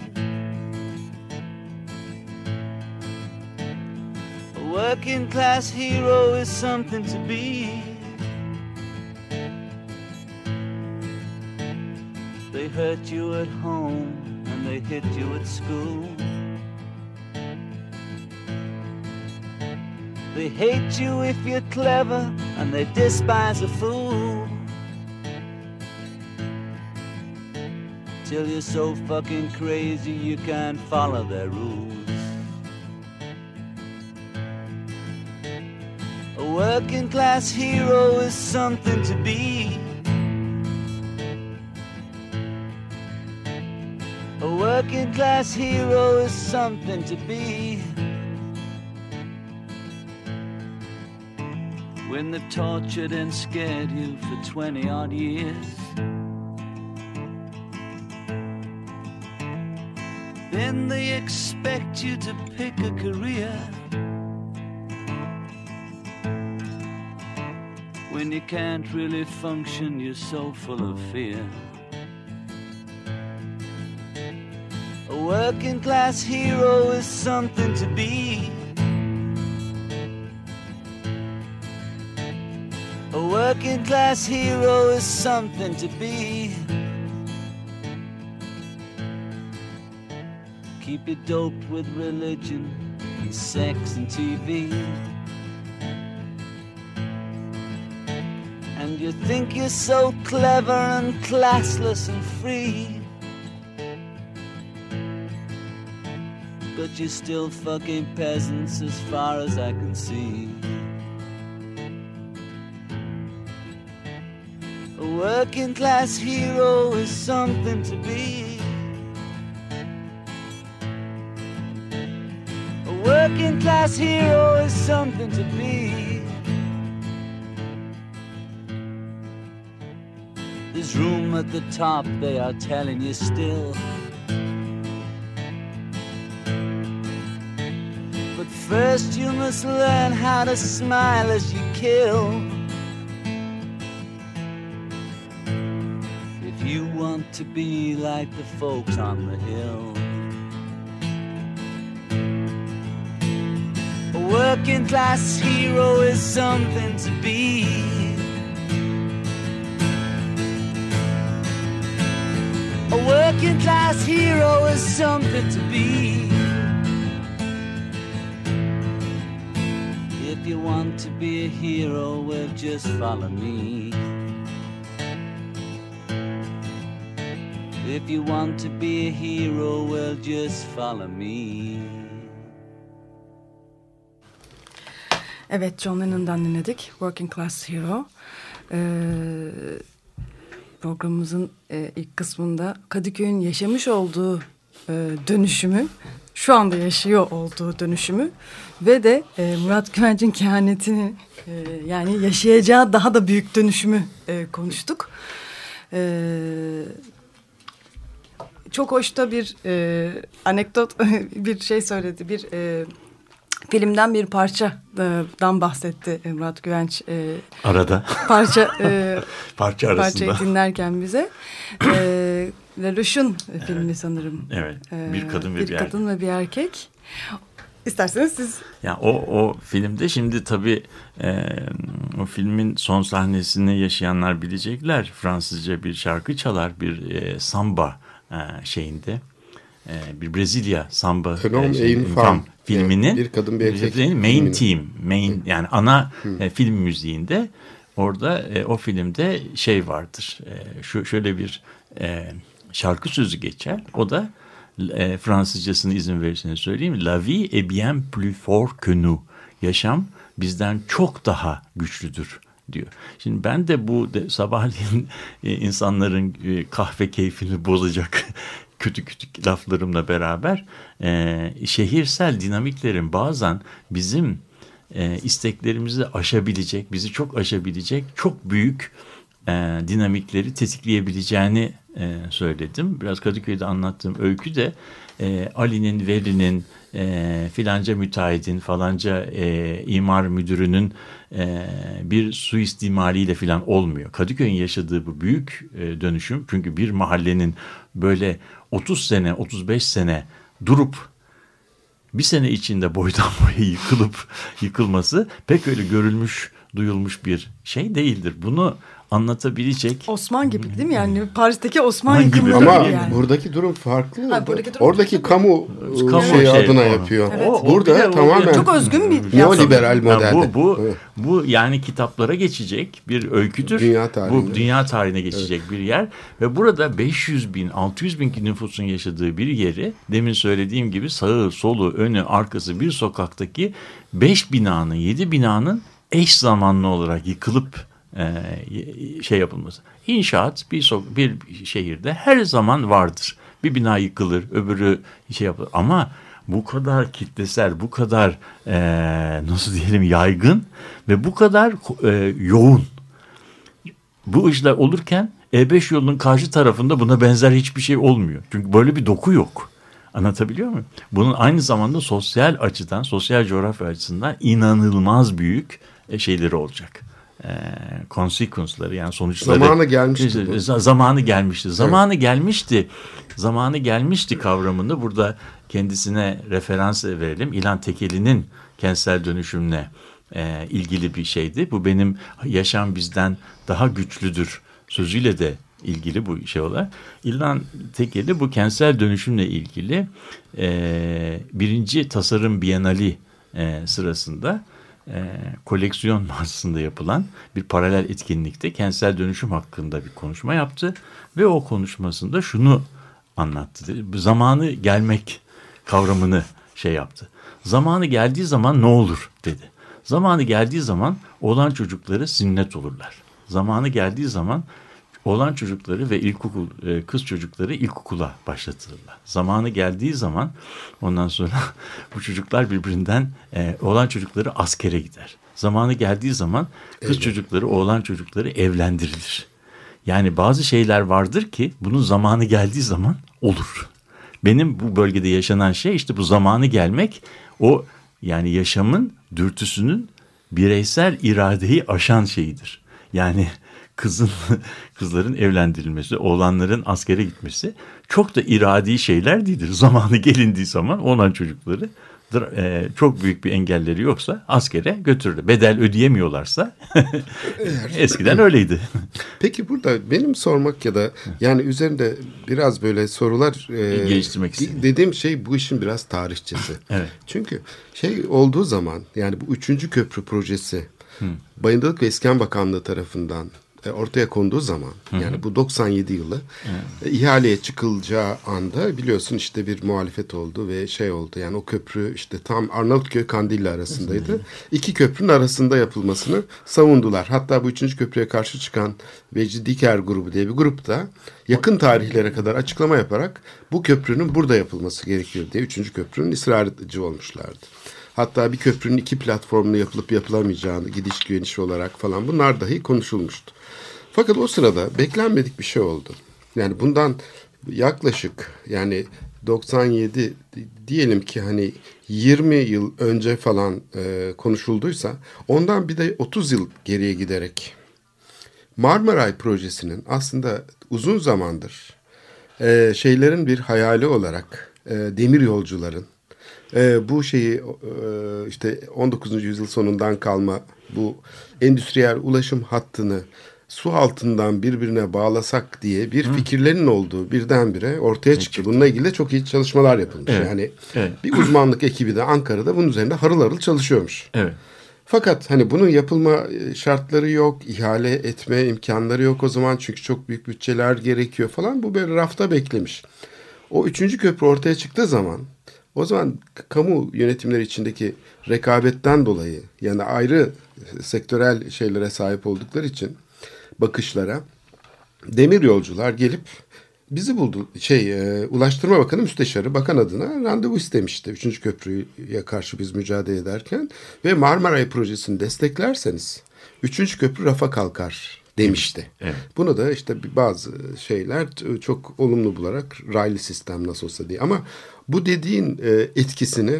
Working class hero is something to be. They hurt you at home and they hit you at school. They hate you if you're clever and they despise a fool. Till you're so fucking crazy you can't follow their rules. Working class hero is something to be. A working class hero is something to be. When they've tortured and scared you for 20 odd years. Then they expect you to pick a career. You can't really function, you're so full of fear. A working class hero is something to be. A working class hero is something to be. Keep you doped with religion and sex and TV. You think you're so clever and classless and free. But you're still fucking peasants as far as I can see. A working class hero is something to be. A working class hero is something to be. Room at the top, they are telling you still. But first, you must learn how to smile as you kill. If you want to be like the folks on the hill. A working class hero is something to be. Working class hero is something to be. If you want to be a hero, well, just follow me. If you want to be a hero, well, just follow me. Evet, John Lennon'dan dinledik. Working Class Hero. Ee, programımızın e, ilk kısmında Kadıköy'ün yaşamış olduğu e, dönüşümü, şu anda yaşıyor olduğu dönüşümü ve de e, Murat Güvenç'in kehanetini e, yani yaşayacağı daha da büyük dönüşümü e, konuştuk. E, çok hoşta bir e, anekdot, [laughs] bir şey söyledi, bir e, filmden bir parçadan bahsetti e, Murat Güvenç. E, Arada. Parça e, [laughs] Parça arasında. Parçayı dinlerken bize. E, [laughs] Lelouch'un filmi sanırım. Evet. E, Bir kadın ve bir bir, kadın ve bir erkek. İsterseniz siz Ya o o filmde şimdi tabii e, o filmin son sahnesini yaşayanlar bilecekler. Fransızca bir şarkı çalar bir e, samba e, şeyinde. E, bir Brezilya samba homme şey, femme filminin bir kadın, bir erkek main filminin. team, main yani ana e, film müziğinde orada e, o filmde şey vardır. E, şu şöyle bir e, şarkı sözü geçer. O da e, Fransızcasını izin verirseniz söyleyeyim. La vie est bien plus fort que nous. Yaşam bizden çok daha güçlüdür diyor. Şimdi ben de bu de, sabahleyin e, insanların e, kahve keyfini bozacak kötü kötü laflarımla beraber e, şehirsel dinamiklerin bazen bizim e, isteklerimizi aşabilecek, bizi çok aşabilecek çok büyük e, dinamikleri tetikleyebileceğini e, söyledim. Biraz Kadıköy'de anlattığım öykü de e, Ali'nin, Veli'nin, e, filanca müteahhitin, falanca e, imar müdürünün e, bir suistimaliyle filan olmuyor. Kadıköy'ün yaşadığı bu büyük e, dönüşüm çünkü bir mahallenin böyle 30 sene, 35 sene durup bir sene içinde boydan boya yıkılıp [laughs] yıkılması pek öyle görülmüş, duyulmuş bir şey değildir. Bunu anlatabilecek. Osman gibi değil mi yani Paris'teki Osman Osman gibi. Ama yani. buradaki durum farklı. Ha, buradaki durum Oradaki farklı. kamu, Kamu şeyi şey, adına o. yapıyor. Evet. O- Burada o tamamen Çok özgün bir neoliberal Ya modelde. bu bu Evet. bu yani kitaplara geçecek bir öyküdür. Dünya tarihinde. Bu dünya tarihine geçecek bir yer ve burada 500 bin 600 bin nüfusun yaşadığı bir yeri demin söylediğim gibi sağı solu önü arkası bir sokaktaki 5 binanın 7 binanın eş zamanlı olarak yıkılıp e, şey yapılması. İnşaat bir so bir şehirde her zaman vardır. Bir bina yıkılır, öbürü şey yapılır. Ama bu kadar kitlesel, bu kadar e, nasıl diyelim yaygın ve bu kadar e, yoğun. Bu işler olurken E5 yolunun karşı tarafında buna benzer hiçbir şey olmuyor. Çünkü böyle bir doku yok. Anlatabiliyor muyum? Bunun aynı zamanda sosyal açıdan, sosyal coğrafya açısından inanılmaz büyük şeyleri olacak. E, consequence'ları yani sonuçları. Zamanı gelmişti bu. za- zamanı gelmişti. Zamanı gelmişti. Zamanı gelmişti kavramını burada kendisine referans verelim. İlhan Tekeli'nin kentsel dönüşümle e, ilgili bir şeydi. Bu benim yaşam bizden daha güçlüdür sözüyle de ilgili bu şey olarak. İlhan Tekeli bu kentsel dönüşümle ilgili e, birinci tasarım bienali e, sırasında e, koleksiyon [laughs] mağazasında yapılan bir paralel etkinlikte kentsel dönüşüm hakkında bir konuşma yaptı ve o konuşmasında şunu anlattı. Zamanı gelmek kavramını şey yaptı. Zamanı geldiği zaman ne olur dedi. Zamanı geldiği zaman olan çocukları sünnet olurlar. Zamanı geldiği zaman olan çocukları ve ilkokul e, kız çocukları ilkokula başlatılırlar. Zamanı geldiği zaman ondan sonra [laughs] bu çocuklar birbirinden e, olan çocukları askere gider. Zamanı geldiği zaman kız çocukları oğlan çocukları evlendirilir. Yani bazı şeyler vardır ki bunun zamanı geldiği zaman olur. Benim bu bölgede yaşanan şey işte bu zamanı gelmek o yani yaşamın dürtüsünün bireysel iradeyi aşan şeyidir. Yani kızın [laughs] kızların evlendirilmesi, oğlanların askere gitmesi çok da iradi şeyler değildir. [laughs] Zamanı gelindiği zaman olan çocukları e, çok büyük bir engelleri yoksa askere götürülür. Bedel ödeyemiyorlarsa [laughs] eskiden öyleydi. Peki burada benim sormak ya da yani üzerinde biraz böyle sorular e, Geliştirmek istedim. Dediğim şey bu işin biraz tarihçesi. Evet. Çünkü şey olduğu zaman yani bu üçüncü köprü projesi Bayındırlık ve İskan Bakanlığı tarafından ortaya konduğu zaman yani bu 97 yılı e, ihaleye çıkılacağı anda biliyorsun işte bir muhalefet oldu ve şey oldu yani o köprü işte tam Arnavutköy Kandilli arasındaydı. İki köprünün arasında yapılmasını savundular. Hatta bu üçüncü köprüye karşı çıkan Vecdi Diker grubu diye bir grup da yakın tarihlere kadar açıklama yaparak bu köprünün burada yapılması gerekiyor diye üçüncü köprünün ısrarcı olmuşlardı. Hatta bir köprünün iki platformlu yapılıp yapılamayacağını gidiş geniş olarak falan bunlar dahi konuşulmuştu. Fakat o sırada beklenmedik bir şey oldu. Yani bundan yaklaşık yani 97 diyelim ki hani 20 yıl önce falan e, konuşulduysa ondan bir de 30 yıl geriye giderek Marmaray projesinin aslında uzun zamandır e, şeylerin bir hayali olarak e, demir yolcuların e, bu şeyi e, işte 19. yüzyıl sonundan kalma bu endüstriyel ulaşım hattını su altından birbirine bağlasak diye bir fikirlerin olduğu birdenbire ortaya çıktı. Bununla ilgili de çok iyi çalışmalar yapılmış. Evet, Yani evet. bir uzmanlık ekibi de Ankara'da bunun üzerinde harıl harıl çalışıyormuş. Evet. Fakat hani bunun yapılma e, şartları yok, ihale etme imkanları yok o zaman çünkü çok büyük bütçeler gerekiyor falan. Bu böyle rafta beklemiş. O üçüncü köprü ortaya çıktığı zaman O zaman kamu yönetimleri içindeki rekabetten dolayı yani ayrı sektörel şeylere sahip oldukları için bakışlara demir yolcular gelip bizi buldu. Şey e, Ulaştırma Bakanı Müsteşarı bakan adına randevu istemişti. Üçüncü köprüye karşı biz mücadele ederken ve Marmaray projesini desteklerseniz üçüncü köprü rafa kalkar demişti. Evet. Bunu da işte bazı şeyler çok olumlu bularak raylı sistem nasıl olsa diye. Ama bu dediğin e, etkisini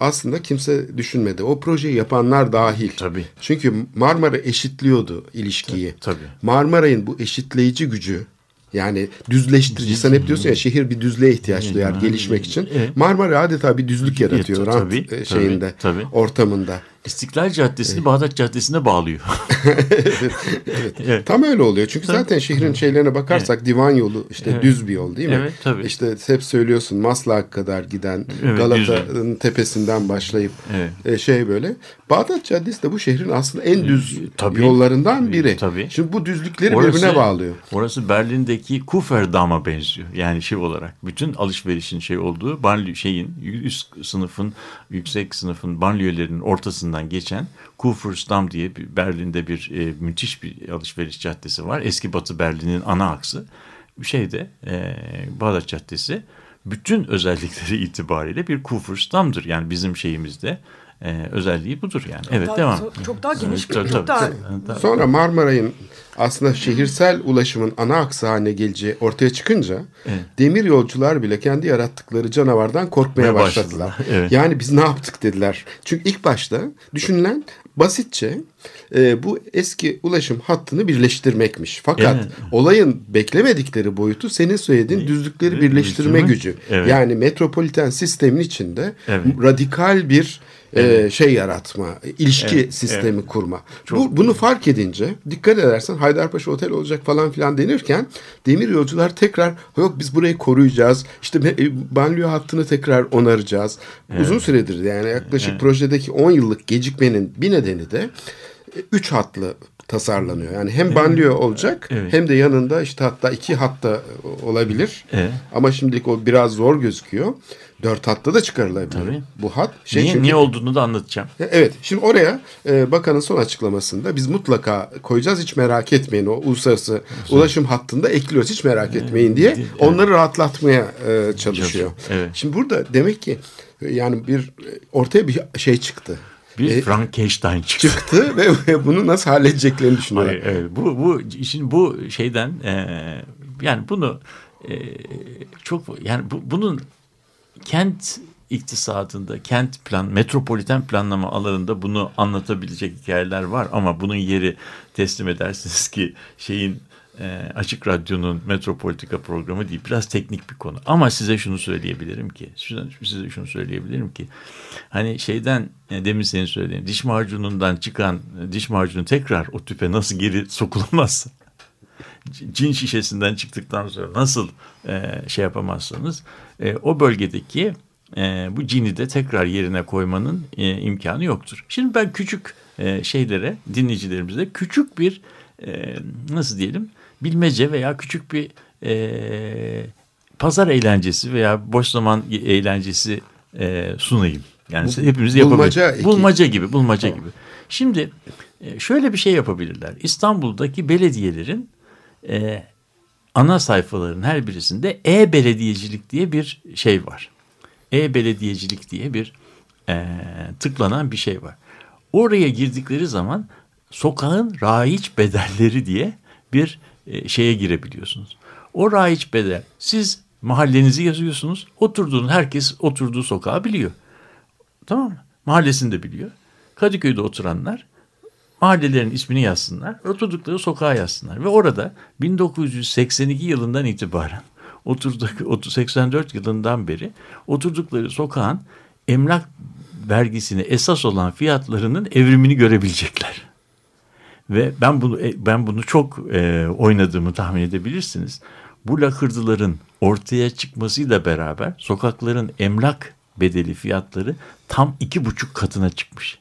aslında kimse düşünmedi. O projeyi yapanlar dahil. Tabii. Çünkü Marmara eşitliyordu ilişkiyi. Tabii. Marmaray'ın bu eşitleyici gücü yani düzleştirici. Sen hep diyorsun ya şehir bir düzlüğe ihtiyaç duyar gelişmek için. Marmara adeta bir düzlük yaratıyor rant tabii, e, şeyinde, tabii, tabii. ortamında. İstiklal Caddesi'ni Bağdat Caddesi'ne bağlıyor. [laughs] Evet. Tam öyle oluyor. Çünkü zaten şehrin şeylerine bakarsak divan yolu işte Evet. düz bir yol değil mi? Evet, tabii. İşte hep söylüyorsun Maslak'a kadar giden Evet, Galata'nın tepesinden başlayıp Evet. e, şey böyle. Bağdat Caddesi de bu şehrin aslında en düz Tabii. yollarından biri. Tabii. Şimdi bu düzlükleri Orası- birbirine bağlıyor. Orası Berlin'deki Kuferdam'a benziyor. Yani şey olarak bütün alışverişin şey olduğu banliyö şeyin üst sınıfın yüksek sınıfın banliyölerin ortasından geçen Kufersdam diye bir, Berlin'de bir e, müthiş bir alışveriş caddesi var. Eski Batı Berlin'in ana aksı. Şeyde e, Bağdat Caddesi bütün özellikleri [laughs] itibariyle bir Kufersdam'dır. Yani bizim şeyimizde e, özelliği budur yani. Evet Daha- devam. Çok daha geniş, çok tabii, daha. Sonra Marmaray'ın aslında şehirsel ulaşımın ana aksı haline geleceği ortaya çıkınca demir yolcular bile kendi yarattıkları canavardan korkmaya başladılar. başladılar, evet. Yani biz ne yaptık dediler. Çünkü ilk başta düşünülen basitçe e, bu eski ulaşım hattını birleştirmekmiş. Fakat Evet. olayın beklemedikleri boyutu senin söylediğin düzlükleri Evet, birleştirme birleştirme. gücü. Evet. Yani metropoliten sistemin içinde Evet. radikal bir e, şey yaratma, ilişki Evet, sistemi kurma. Çok- Bu, bunu fark edince dikkat edersen Haydarpaşa Otel olacak falan filan denirken demir yolcular tekrar yok biz burayı koruyacağız. İşte e, banliyö hattını tekrar onaracağız. Uzun süredir yani yaklaşık projedeki 10 yıllık gecikmenin bir nedeni de 3 hatlı tasarlanıyor. Yani hem banliyö olacak Evet. hem de yanında işte hatta iki hatta olabilir. Evet. Ama şimdilik o biraz zor gözüküyor. Dört hatta da çıkarılabilir Tabii. bu hat. Şey niye, çünkü- niye olduğunu da anlatacağım. Evet şimdi oraya e, bakanın son açıklamasında biz mutlaka koyacağız hiç merak etmeyin o uluslararası ulaşım hattında ekliyoruz hiç merak etmeyin diye evet. onları rahatlatmaya e, çalışıyor. Evet. Şimdi burada demek ki e, yani bir e, ortaya bir şey çıktı. Bir E, Frankenstein çıktı. çıktı [laughs] ve, ve [laughs] bunu nasıl halledeceklerini düşünüyorlar. Hayır, evet. Bu, bu işin bu şeyden e, yani bunu e, çok yani bu, bunun kent iktisadında, kent plan, metropoliten planlama alanında bunu anlatabilecek hikayeler var ama bunun yeri teslim edersiniz ki şeyin e, Açık Radyo'nun metropolitika programı değil. Biraz teknik bir konu. Ama size şunu söyleyebilirim ki, size, şunu söyleyebilirim ki, hani şeyden e, demin senin söylediğin diş macunundan çıkan e, diş macunu tekrar o tüpe nasıl geri [laughs] sokulamaz? cin şişesinden çıktıktan sonra nasıl e, şey yapamazsanız e, o bölgedeki e, bu cini de tekrar yerine koymanın e, imkanı yoktur. Şimdi ben küçük e, şeylere dinleyicilerimize küçük bir e, nasıl diyelim bilmece veya küçük bir e, pazar eğlencesi veya boş zaman eğlencesi e, sunayım. Yani Bu- hepimiz bulmaca yapabiliriz. eki. Bulmaca gibi, bulmaca gibi. Şimdi e, şöyle bir şey yapabilirler. İstanbul'daki belediyelerin e, ana sayfaların her birisinde e-belediyecilik diye bir şey var. E-belediyecilik diye bir e, tıklanan bir şey var. Oraya girdikleri zaman sokağın raiç bedelleri diye bir e, şeye girebiliyorsunuz. O raiç bedel siz mahallenizi yazıyorsunuz. Oturduğun herkes oturduğu sokağı biliyor. Tamam mı? Mahallesini de biliyor. Kadıköy'de oturanlar mahallelerin ismini yazsınlar. Oturdukları sokağa yazsınlar. Ve orada 1982 yılından itibaren [laughs] oturduk, 84 yılından beri oturdukları sokağın emlak vergisine esas olan fiyatlarının evrimini görebilecekler. Ve ben bunu e, ben bunu çok e, oynadığımı tahmin edebilirsiniz. Bu lakırdıların ortaya çıkmasıyla beraber sokakların emlak bedeli fiyatları tam iki buçuk katına çıkmış.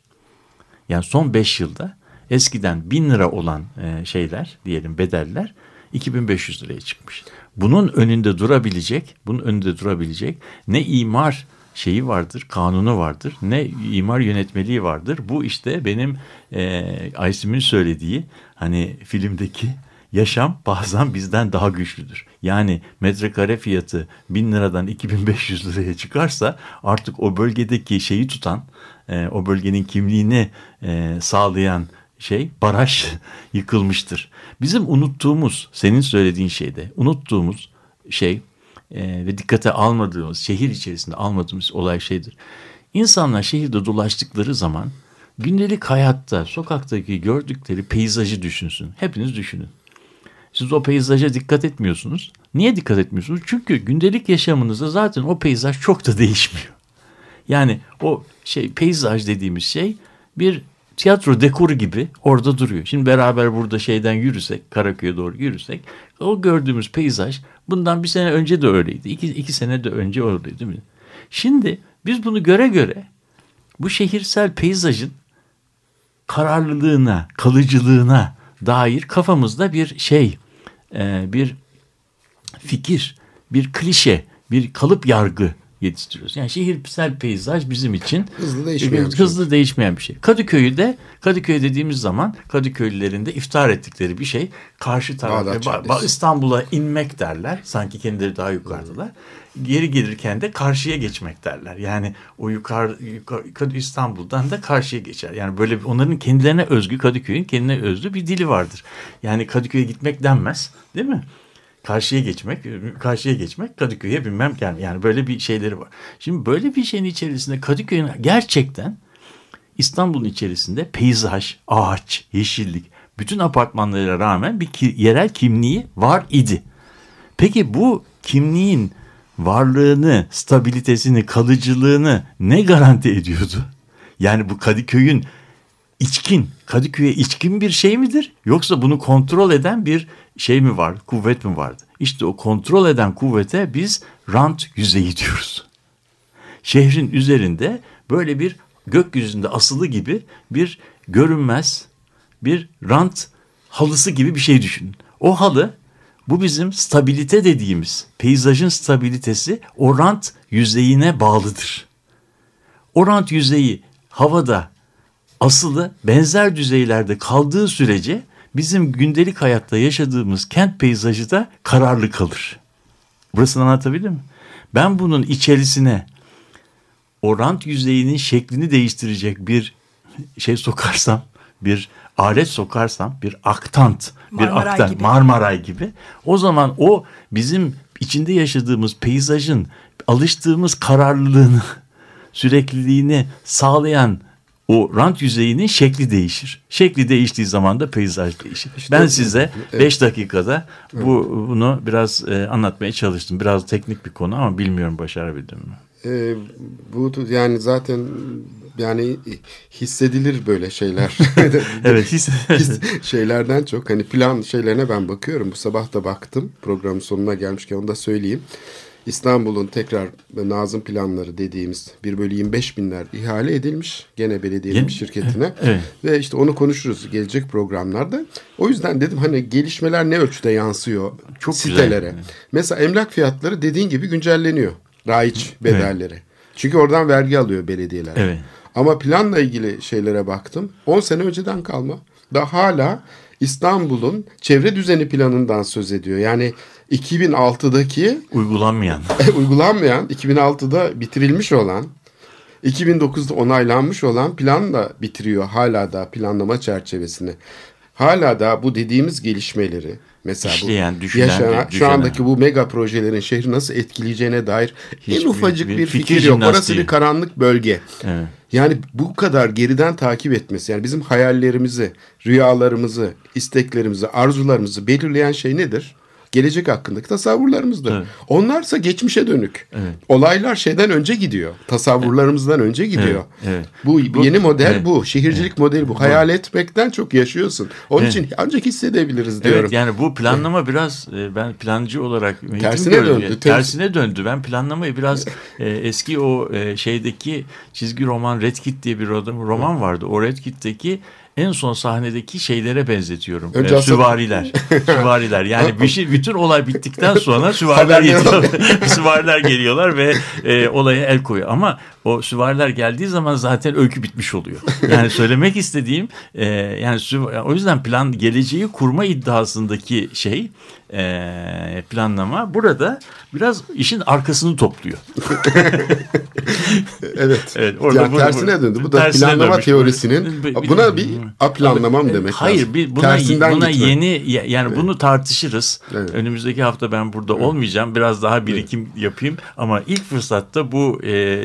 Yani son 5 yılda eskiden 1000 lira olan e, şeyler diyelim bedeller 2500 liraya çıkmış. Bunun önünde durabilecek, bunun önünde durabilecek ne imar şeyi vardır, kanunu vardır, ne imar yönetmeliği vardır. Bu işte benim e, Aysim'in söylediği hani filmdeki yaşam bazen bizden daha güçlüdür. Yani metrekare fiyatı 1000 liradan 2500 liraya çıkarsa artık o bölgedeki şeyi tutan, e, o bölgenin kimliğini e, sağlayan şey baraj [laughs] yıkılmıştır. Bizim unuttuğumuz, senin söylediğin şeyde unuttuğumuz şey e, ve dikkate almadığımız, şehir içerisinde almadığımız olay şeydir. İnsanlar şehirde dolaştıkları zaman gündelik hayatta sokaktaki gördükleri peyzajı düşünsün. Hepiniz düşünün. Siz o peyzaja dikkat etmiyorsunuz. Niye dikkat etmiyorsunuz? Çünkü gündelik yaşamınızda zaten o peyzaj çok da değişmiyor. Yani o şey peyzaj dediğimiz şey bir tiyatro dekoru gibi orada duruyor. Şimdi beraber burada şeyden yürüsek, Karaköy'e doğru yürüsek o gördüğümüz peyzaj bundan bir sene önce de öyleydi. İki, iki sene de önce öyleydi değil mi? Şimdi biz bunu göre göre bu şehirsel peyzajın kararlılığına, kalıcılığına dair kafamızda bir şey, e, bir fikir, bir klişe, bir kalıp yargı yetiştiriyoruz. Yani şehirsel peyzaj bizim için Hızlı değişmeyen bir şey. hızlı değişmeyen bir şey. Kadıköy'ü de Kadıköy dediğimiz zaman Kadıköylülerin de iftar ettikleri bir şey. Karşı taraf Bağdat e, ba- Caddesi. ba- İstanbul'a inmek derler. Sanki kendileri daha yukarıdalar. Geri gelirken de karşıya geçmek derler. Yani o yukarı, yukarı İstanbul'dan da karşıya geçer. Yani böyle bir- onların kendilerine özgü Kadıköy'ün kendine özgü bir dili vardır. Yani Kadıköy'e gitmek denmez, değil mi? Karşıya geçmek, karşıya geçmek, Kadıköy'e bilmem yani, yani böyle bir şeyleri var. Şimdi böyle bir şeyin içerisinde Kadıköy'ün gerçekten İstanbul'un içerisinde peyzaj, ağaç, yeşillik, bütün apartmanlara rağmen bir ki- yerel kimliği var idi. Peki bu kimliğin varlığını, stabilitesini, kalıcılığını ne garanti ediyordu? Yani bu Kadıköy'ün içkin, Kadıköy'e içkin bir şey midir? Yoksa bunu kontrol eden bir şey mi var, kuvvet mi vardı? İşte o kontrol eden kuvvete biz rant yüzeyi diyoruz. Şehrin üzerinde böyle bir gökyüzünde asılı gibi bir görünmez bir rant halısı gibi bir şey düşünün. O halı bu bizim stabilite dediğimiz peyzajın stabilitesi o rant yüzeyine bağlıdır. O rant yüzeyi havada asılı benzer düzeylerde kaldığı sürece bizim gündelik hayatta yaşadığımız kent peyzajı da kararlı kalır. Burasını anlatabildim mi? Ben bunun içerisine o rant yüzeyinin şeklini değiştirecek bir şey sokarsam, bir alet sokarsam, bir aktant, bir Marmaray aktant, gibi. Marmaray gibi o zaman o bizim içinde yaşadığımız peyzajın alıştığımız kararlılığını, sürekliliğini sağlayan o rant yüzeyinin şekli değişir. Şekli değiştiği zaman da peyzaj değişir. ben size 5 dakikada bu bunu biraz e, anlatmaya çalıştım. Biraz teknik bir konu ama bilmiyorum başarabildim mi? Ee, bu yani zaten yani hissedilir böyle şeyler. [laughs] [laughs] Evet, His- şeylerden çok hani plan şeylerine ben bakıyorum. Bu sabah da baktım programın sonuna gelmişken onu da söyleyeyim. İstanbul'un tekrar Nazım planları dediğimiz 1 bölü 25 binler ihale edilmiş. Gene belediyenin Yeni- şirketine. [laughs] Evet. Ve işte onu konuşuruz gelecek programlarda. O yüzden dedim hani gelişmeler ne ölçüde yansıyor Çok güzel. sitelere. Mesela emlak fiyatları dediğin gibi güncelleniyor. Raiç bedelleri. Çünkü oradan vergi alıyor belediyeler. Evet. Ama planla ilgili şeylere baktım. 10 sene önceden kalma. Daha hala İstanbul'un çevre düzeni planından söz ediyor. Yani 2006'daki Uygulanmayan. [laughs] uygulanmayan, 2006'da bitirilmiş olan, 2009'da onaylanmış olan plan da bitiriyor hala da planlama çerçevesini. Hala da bu dediğimiz gelişmeleri mesela İşleyen, bu düşünen, yaşanan, şu andaki bu mega projelerin şehri nasıl etkileyeceğine dair Hiçbir- en ufacık bir bir, fikir fikir, yok. Orası bir karanlık bölge. Evet. Yani bu kadar geriden takip etmesi yani bizim hayallerimizi, rüyalarımızı, isteklerimizi, arzularımızı belirleyen şey nedir? Gelecek hakkındaki tasavvurlarımızdır. Evet. Onlarsa geçmişe dönük. Evet. Olaylar şeyden önce gidiyor. Tasavvurlarımızdan önce gidiyor. evet. Bu, Bu- yeni model evet. bu. Şehircilik modeli bu. Hayal etmekten çok yaşıyorsun. Onun Evet. için ancak hissedebiliriz diyorum. Evet yani bu planlama biraz e, ben plancı olarak Tersine döndü. Yani Tersine döndü. Ben planlamayı biraz e, eski o e, şeydeki çizgi roman Red Kit diye bir roman vardı. O Red Kit'teki en son sahnedeki şeylere benzetiyorum. Önce Ee, süvariler. [laughs] süvariler. Yani bir şey, bütün olay bittikten sonra süvariler geliyorlar. [laughs] süvariler geliyorlar ve e, olaya el koyuyor. Ama o süvariler geldiği zaman zaten öykü bitmiş oluyor. Yani söylemek istediğim e, yani o yüzden plan geleceği kurma iddiasındaki şey e, planlama burada biraz işin arkasını topluyor. [laughs] Evet. Evet, orada yani bu- tersine döndü. Bu da planlama dönmüş. teorisinin buna bir aplanlamam demek Hayır lazım. bir, buna, Tersinden buna gitme. yeni ya- yani bunu tartışırız. Evet. Önümüzdeki hafta ben burada olmayacağım. Biraz daha birikim yapayım ama ilk fırsatta bu e,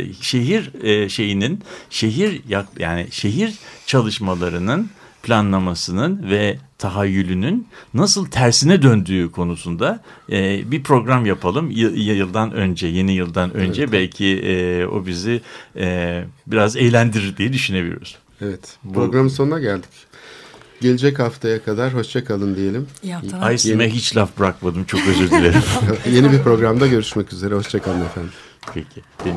şehir e, şeyinin şehir yani şehir çalışmalarının planlamasının ve tahayyülünün nasıl tersine döndüğü konusunda e, bir program yapalım. Y- yıldan önce, yeni yıldan önce belki e, o bizi e, biraz eğlendirir diye düşünebiliyoruz. Evet. Programın sonuna geldik. Gelecek haftaya kadar hoşça kalın diyelim. İyi haftalar. Aysim'e hiç laf bırakmadım. Çok özür dilerim. [laughs] Yeni bir programda görüşmek üzere. Hoşça kalın efendim. Peki. Beni...